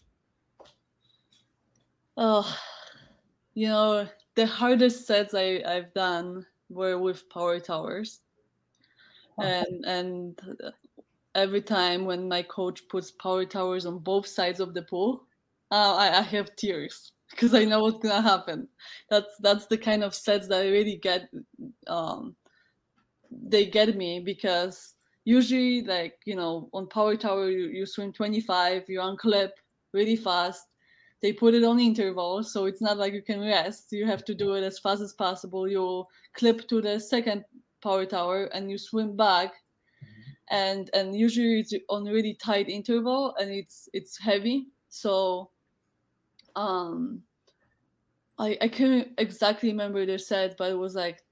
[SPEAKER 2] Oh, you know, the hardest sets I, I've done were with power towers. Oh. And and every time when my coach puts power towers on both sides of the pool, uh, I, I have tears because I know what's gonna happen. That's that's the kind of sets that I really get. Um, they get me because usually, like you know, on power tower you, you swim 25, you unclip really fast. They put it on interval, so it's not like you can rest. You have to do it as fast as possible. You clip to the second power tower and you swim back and and usually it's on really tight interval and it's it's heavy. So um i i can't exactly remember the set but it was like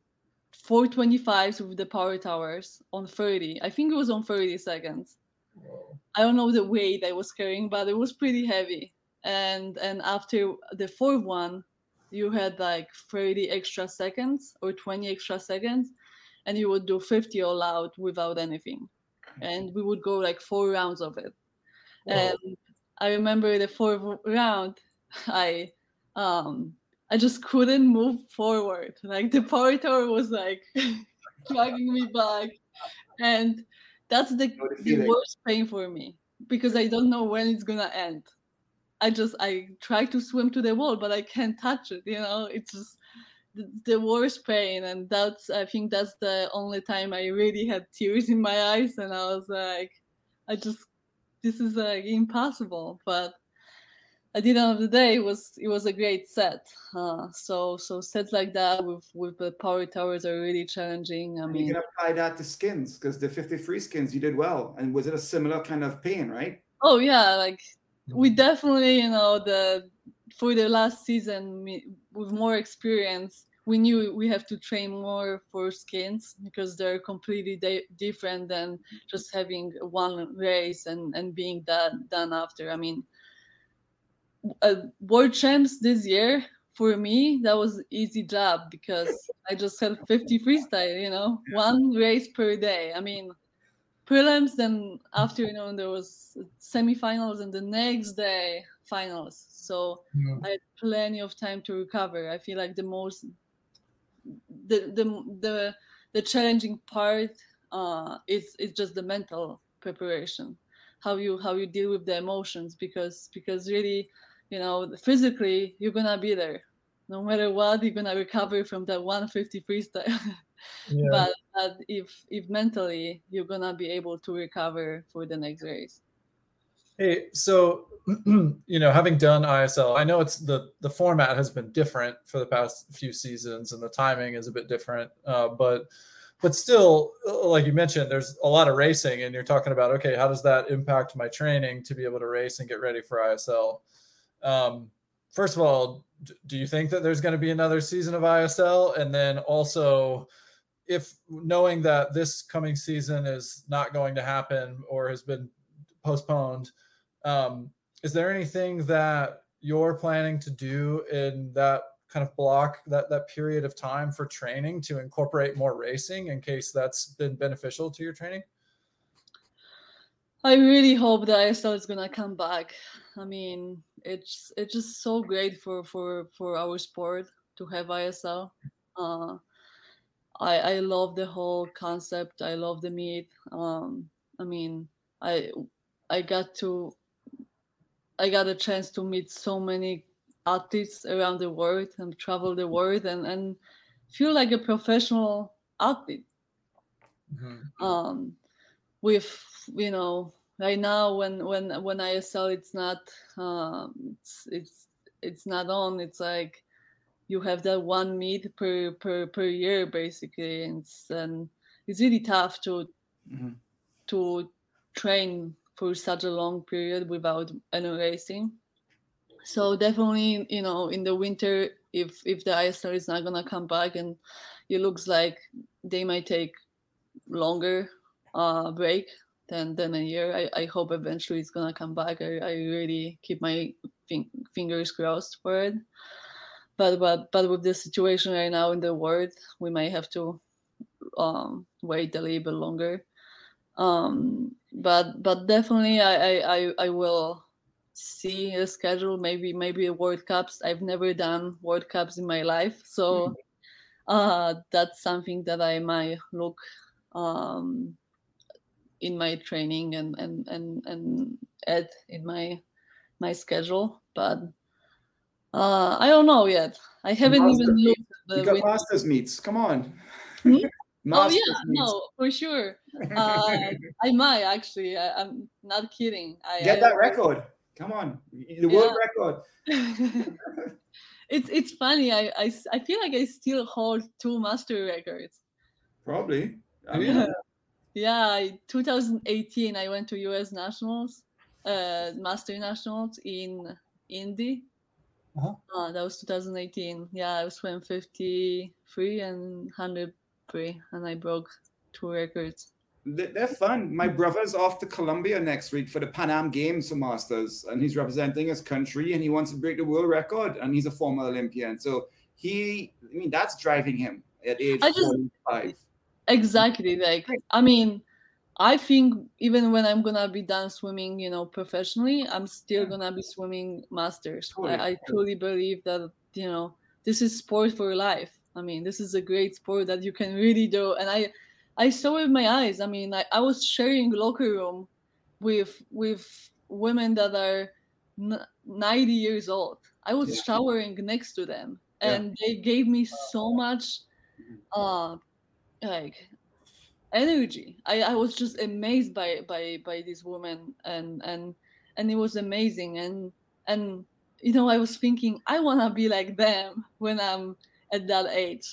[SPEAKER 2] 425s with the power towers on 30 i think it was on 30 seconds. Whoa. i don't know the weight i was carrying but it was pretty heavy. And and after the fourth one you had like 30 extra seconds or 20 extra seconds and you would do 50 all out without anything and we would go like four rounds of it. Whoa. And I remember the fourth round, I um I just couldn't move forward. Like the power tower was like dragging me back, and that's the, the worst pain for me because I don't know when it's gonna end. I just I try to swim to the wall, but I can't touch it. You know, it's just the worst pain and that's i think that's the only time i really had tears in my eyes and i was like i just this is like impossible. But at the end of the day it was it was a great set. Uh, so so sets like that with with the power towers are really challenging. I mean
[SPEAKER 3] you can apply that to skins because the 50 free skins you did well. And was it a similar kind of pain right?
[SPEAKER 2] Oh yeah like we mm-hmm. definitely you know the for the last season with more experience we knew we have to train more for skins because they're completely different than just having one race and and being that done after. I mean uh, world champs this year for me that was easy job because i just had 50 freestyle you know one race per day. I mean prelims then afternoon there was semifinals and the next day finals. So yeah. i had plenty of time to recover. I feel like the most the the the, the challenging part uh, is is just the mental preparation. How you how you deal with the emotions because because really you know physically you're gonna be there. No matter what you're gonna recover from that 150 freestyle. Yeah. but, but if if mentally you're gonna be able to recover for the next race
[SPEAKER 1] Hey, so you know, having done ISL, I know it's the the format has been different for the past few seasons, and the timing is a bit different. Uh, but but still, uh, like you mentioned, there's a lot of racing, and you're talking about okay, how does that impact my training to be able to race and get ready for ISL? Um, first of all, do you think that there's going to be another season of ISL? And then also, if knowing that this coming season is not going to happen or has been postponed, um, is there anything that you're planning to do in that kind of block that that period of time for training to incorporate more racing in case that's been beneficial to your training?
[SPEAKER 2] I really hope the ISL is gonna come back. I mean, it's it's just so great for for for our sport to have ISL. Uh, I I love the whole concept. I love the meet. Um, I mean, I I got to I got a chance to meet so many athletes around the world and travel the world and and feel like a professional athlete. Mm-hmm. Um, with you know right now when when when ISL it's not um, it's it's it's not on. It's like you have that one meet per per per year basically, and it's, and it's really tough to mm-hmm. to train for such a long period without any racing. So definitely, you know, in the winter, if if the ISL is not gonna come back, and it looks like they might take longer uh, break than than a year. I, I hope eventually it's gonna come back. I, I really keep my fin- fingers crossed for it. But but but with the situation right now in the world, we might have to um, wait a little bit longer. Um, but but definitely, I, I I I will see a schedule. Maybe maybe World Cups. I've never done World Cups in my life, so. Mm-hmm. Uh, that's something that I might look um, in my training and and and and add in my my schedule but uh i don't know yet i haven't even looked
[SPEAKER 3] at the you got masters meets come on
[SPEAKER 2] hmm? Oh yeah no for sure. Uh i might actually I, am not kidding. I,
[SPEAKER 3] get that record. Come on. The world yeah. record.
[SPEAKER 2] It's it's funny. I, I i feel like i still hold two master records.
[SPEAKER 3] Probably. I mean, yeah
[SPEAKER 2] yeah 2018 i went to us nationals uh master nationals in indy. Uh-huh. uh, that was 2018 yeah i swam 53 and 103 and i broke two records
[SPEAKER 3] they're fun. My brother's off to Colombia next week for the Pan Am Games for Masters, and he's representing his country, and he wants to break the world record. And he's a former Olympian, so he, I mean, that's driving him at age I just, 45
[SPEAKER 2] exactly like i mean i think even when i'm gonna be done swimming you know professionally i'm still gonna be swimming masters totally. I, I truly believe that you know this is sport for life i mean this is a great sport that you can really do and i i saw with my eyes i mean i, I was sharing locker room with with women that are 90 years old i was yeah. showering next to them and yeah. they gave me so much mm-hmm. uh like energy. I, I was just amazed by by by this woman and and and it was amazing and and you know I was thinking I wanna be like them when I'm at that age.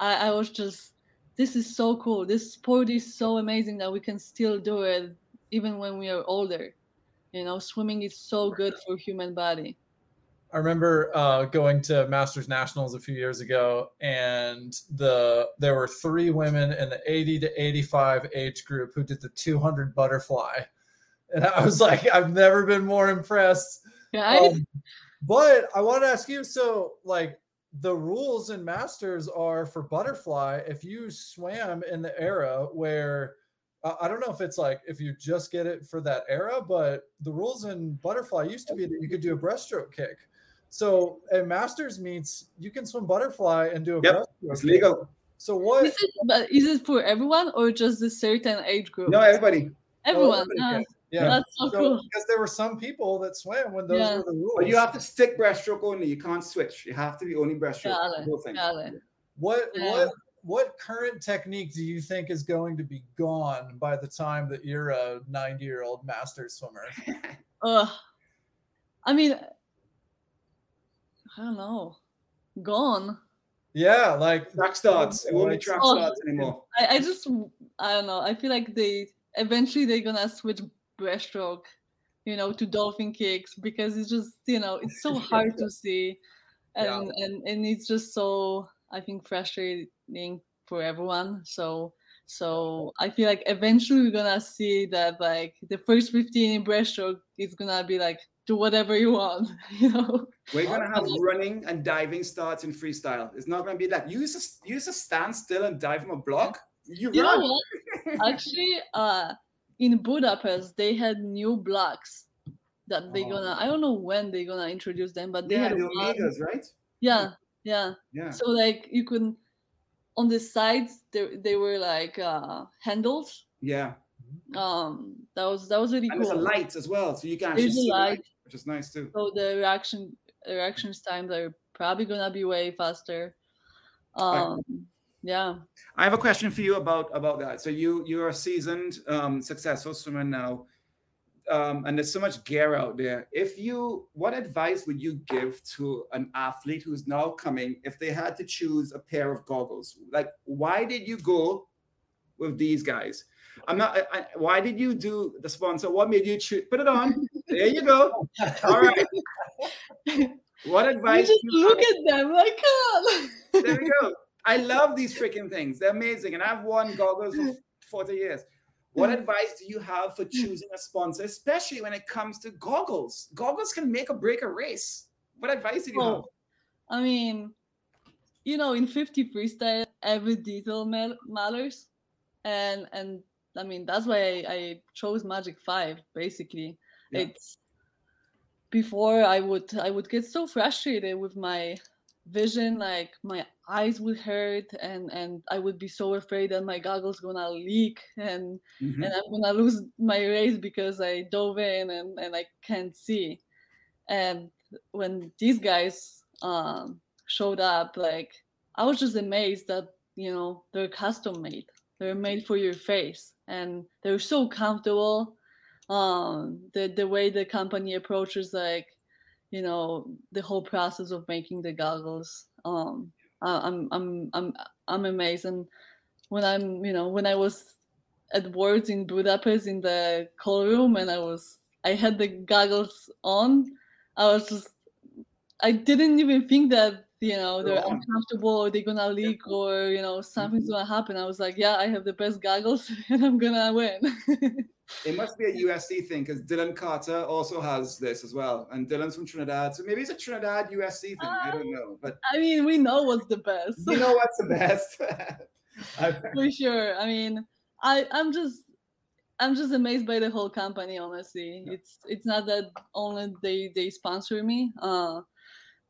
[SPEAKER 2] I, I was just this is so cool. This sport is so amazing that we can still do it even when we are older. You know, swimming is so good for human body.
[SPEAKER 1] I remember uh, going to Masters Nationals a few years ago, and the there were three women in the 80 to 85 age group who did the 200 butterfly, and I was like, I've never been more impressed.
[SPEAKER 2] Yeah. Um,
[SPEAKER 1] but I want to ask you, so like the rules in Masters are for butterfly. If you swam in the era where I don't know if it's like if you just get it for that era, but the rules in butterfly used to be that you could do a breaststroke kick. So at Masters meets, you can swim butterfly and do a
[SPEAKER 3] yep, it's legal.
[SPEAKER 1] So what
[SPEAKER 2] is it? But is it for everyone or just a certain age group?
[SPEAKER 3] No, everybody.
[SPEAKER 2] Everyone. Oh, everybody uh, yeah, that's so, so, cool.
[SPEAKER 1] Because there were some people that swam when those yeah. were the rules.
[SPEAKER 3] But you have to stick breaststroke only. You can't switch. You have to be only breaststroke.
[SPEAKER 2] Got it. Got it.
[SPEAKER 1] What yeah. what what current technique do you think is going to be gone by the time that you're a 90 year old master swimmer?
[SPEAKER 2] Ugh. I mean, I don't know, gone.
[SPEAKER 1] Yeah, like
[SPEAKER 3] track starts. It won't be track oh, starts anymore.
[SPEAKER 2] I, I just I don't know. I feel like they eventually they're gonna switch breaststroke you know, to dolphin kicks because it's just, you know, it's so hard to see. And, yeah. and and it's just so I think frustrating for everyone. So so I feel like eventually we're gonna see that like the first 15 in breaststroke is gonna be like do whatever you want, you know.
[SPEAKER 3] We're gonna have running and diving starts in freestyle. It's not gonna be like you to you to stand still and dive from a block. You, you run.
[SPEAKER 2] Actually, uh in Budapest they had new blocks that they're oh. gonna I don't know when they're gonna introduce them, but they
[SPEAKER 3] yeah,
[SPEAKER 2] had
[SPEAKER 3] the Omegas, right?
[SPEAKER 2] Yeah, yeah. Yeah. So like you could on the sides they, they were like uh handles.
[SPEAKER 3] Yeah.
[SPEAKER 2] Um that was that was really
[SPEAKER 3] and
[SPEAKER 2] cool.
[SPEAKER 3] There's a light as well, so you can actually see light, light, which is nice too.
[SPEAKER 2] So the reaction reactions times are probably gonna be way faster. Um right. Yeah.
[SPEAKER 3] I have a question for you about about that. So you you're a seasoned um successful swimmer now um, and there's so much gear out there. If you, what advice would you give to an athlete who's now coming if they had to choose a pair of goggles? Like, why did you go with these guys? I'm not. I, I, why did you do the sponsor? What made you choose? Put it on. There you go. All right. What advice?
[SPEAKER 2] You just look have? at them like, oh.
[SPEAKER 3] there we go. I love these freaking things. They're amazing, and I've worn goggles for 40 years. What mm. advice do you have for choosing a sponsor, especially when it comes to goggles? Goggles can make or break a race. What advice do you well, have?
[SPEAKER 2] I mean, you know, in 50 freestyle, every detail matters, and and I mean that's why I, I chose Magic Five. Basically, yeah. it's before I would I would get so frustrated with my vision like my eyes would hurt and and i would be so afraid that my goggles gonna leak and mm-hmm. and i'm gonna lose my race because i dove in and and i can't see. And when these guys um showed up like i was just amazed that you know they're custom made. They're made for your face and they're so comfortable. Um the the way the company approaches like you know the whole process of making the goggles. Um i'm i'm i'm i'm amazed. And when i'm you know when i was at words in budapest in the call room and i was i had the goggles on i was just i didn't even think that you know they're uncomfortable or they're gonna leak or you know something's mm-hmm. gonna happen i was like yeah i have the best goggles and i'm gonna win
[SPEAKER 3] It must be a USC thing because Dylan Carter also has this as well, and Dylan's from Trinidad, so maybe it's a Trinidad USC thing. I don't know, but
[SPEAKER 2] I mean, we know what's the best.
[SPEAKER 3] You know what's the best?
[SPEAKER 2] For sure. I mean, I I'm just I'm just amazed by the whole company. Honestly, yeah. it's it's not that only they they sponsor me, uh,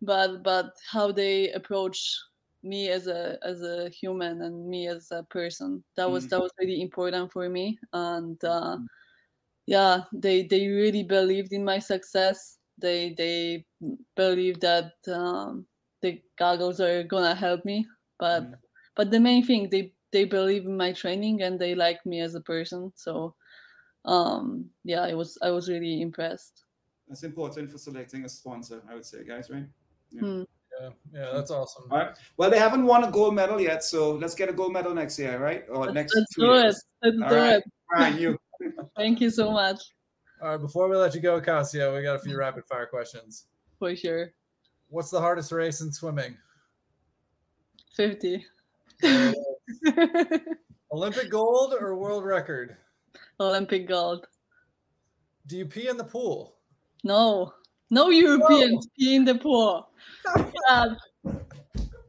[SPEAKER 2] but but how they approach me as a as a human and me as a person that was mm-hmm. that was really important for me and uh, mm-hmm. yeah they they really believed in my success they they believe that um, the goggles are gonna help me but mm-hmm. but the main thing they they believe in my training and they like me as a person so um yeah i was i was really impressed
[SPEAKER 3] that's important for selecting a sponsor i would say guys right.
[SPEAKER 1] Hmm. Yeah, yeah, that's awesome.
[SPEAKER 3] All right. Well, they haven't won a gold medal yet, so let's get a gold medal next year, right? Or
[SPEAKER 2] let's,
[SPEAKER 3] next
[SPEAKER 2] let's do years. it. Let's
[SPEAKER 3] All
[SPEAKER 2] do
[SPEAKER 3] right.
[SPEAKER 2] it.
[SPEAKER 3] All right, you.
[SPEAKER 2] Thank you so much.
[SPEAKER 1] All right, before we let you go, Kasia, we got a few rapid fire questions.
[SPEAKER 2] For sure.
[SPEAKER 1] What's the hardest race in swimming?
[SPEAKER 2] 50.
[SPEAKER 1] Olympic gold or world record?
[SPEAKER 2] Olympic gold.
[SPEAKER 1] Do you pee in the pool?
[SPEAKER 2] No. No Europeans pee in the pool. Um,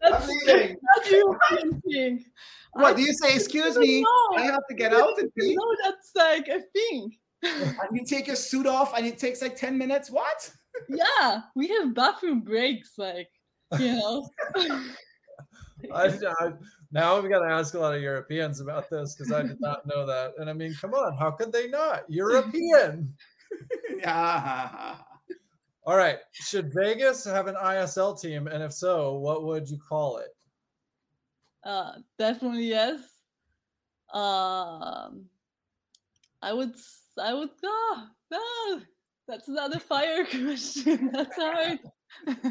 [SPEAKER 2] that's, that's European thing.
[SPEAKER 3] What I, do you say? Excuse me, know. I have to get out and pee.
[SPEAKER 2] No, that's like a thing.
[SPEAKER 3] and you take your suit off, and it takes like ten minutes. What?
[SPEAKER 2] yeah, we have bathroom breaks, like you know.
[SPEAKER 1] I, I, now we got to ask a lot of Europeans about this because I did not know that. And I mean, come on, how could they not? European.
[SPEAKER 3] yeah.
[SPEAKER 1] All right. Should Vegas have an ISL team? And if so, what would you call it?
[SPEAKER 2] Uh, definitely yes. Um, I would, I would go. No, that's not a fire question. That's hard.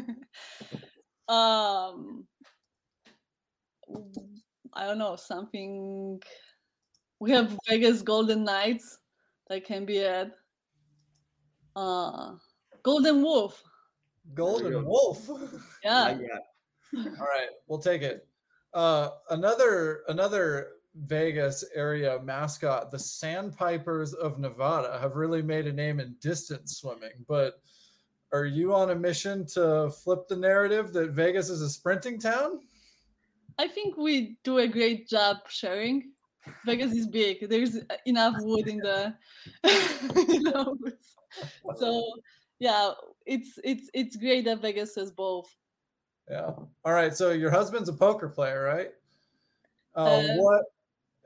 [SPEAKER 2] um, I don't know something. We have Vegas Golden Knights that can be added. Uh, Golden Wolf.
[SPEAKER 1] Golden Wolf.
[SPEAKER 2] Yeah.
[SPEAKER 3] yeah.
[SPEAKER 1] All right, we'll take it. Uh, another another Vegas area mascot, the Sandpipers of Nevada, have really made a name in distance swimming. But are you on a mission to flip the narrative that Vegas is a sprinting town?
[SPEAKER 2] I think we do a great job sharing. Vegas is big. There's enough wood in the, you know. So yeah, it's it's it's great that Vegas has both.
[SPEAKER 1] Yeah. All right. So your husband's a poker player, right? Uh,
[SPEAKER 2] Uh,
[SPEAKER 1] what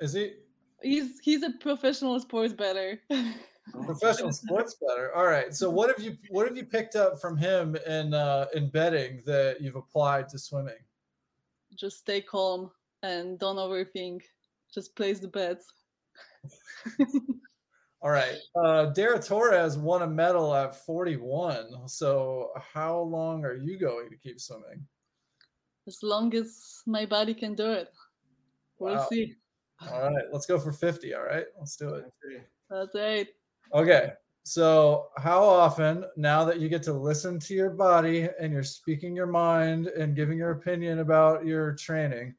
[SPEAKER 1] is he?
[SPEAKER 2] He's he's a professional sports better.
[SPEAKER 1] Professional sports better. All right. So what have you what have you picked up from him in uh, in betting that you've applied to swimming?
[SPEAKER 2] Just stay calm and don't overthink. Just place the bets.
[SPEAKER 1] All right. Uh, Dara Torres won a medal at 41. So how long are you going to keep swimming?
[SPEAKER 2] As long as my body can do it. We'll
[SPEAKER 1] Wow.
[SPEAKER 2] see.
[SPEAKER 1] All right. Let's go for 50. All right. Let's do it.
[SPEAKER 2] That's right.
[SPEAKER 1] Okay. So, how often, now that you get to listen to your body and you're speaking your mind and giving your opinion about your training,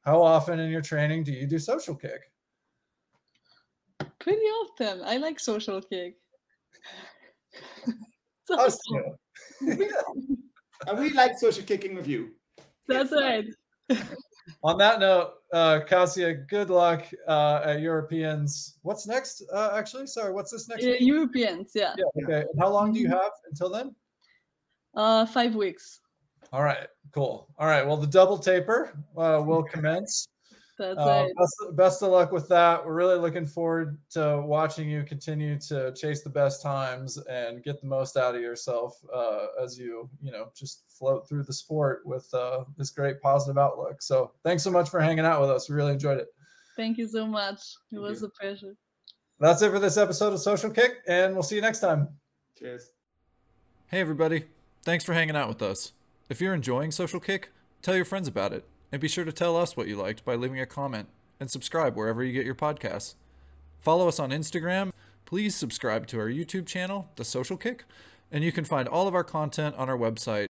[SPEAKER 1] how often in your training do you do social kick?
[SPEAKER 2] Pretty often. I like social kick. So-
[SPEAKER 1] Us too.
[SPEAKER 3] And we like social kicking with you.
[SPEAKER 2] That's right.
[SPEAKER 1] On that note, uh, Kasia, good luck uh, at Europeans. What's next? Uh, actually, sorry, what's this next?
[SPEAKER 2] Uh. Europeans, yeah.
[SPEAKER 1] Yeah, okay. And how long do you have until then?
[SPEAKER 2] Uh, five weeks.
[SPEAKER 1] All right, cool. All right, well, the double taper uh, will commence.
[SPEAKER 2] That's
[SPEAKER 1] Uh,
[SPEAKER 2] right.
[SPEAKER 1] best, best of luck with that. We're really looking forward to watching you continue to chase the best times and get the most out of yourself uh, as you, you know, just float through the sport with uh, this great positive outlook. So, thanks so much for hanging out with us. We really enjoyed it.
[SPEAKER 2] Thank you so much. It
[SPEAKER 3] Thank
[SPEAKER 2] was
[SPEAKER 3] you.
[SPEAKER 2] a pleasure.
[SPEAKER 1] That's it for this episode of Social Kick, and we'll see you next time.
[SPEAKER 3] Cheers.
[SPEAKER 1] Hey, everybody. Thanks for hanging out with us. If you're enjoying Social Kick, tell your friends about it. And be sure to tell us what you liked by leaving a comment and subscribe wherever you get your podcasts. Follow us on Instagram. Please subscribe to our YouTube channel, The Social Kick. And you can find all of our content on our website,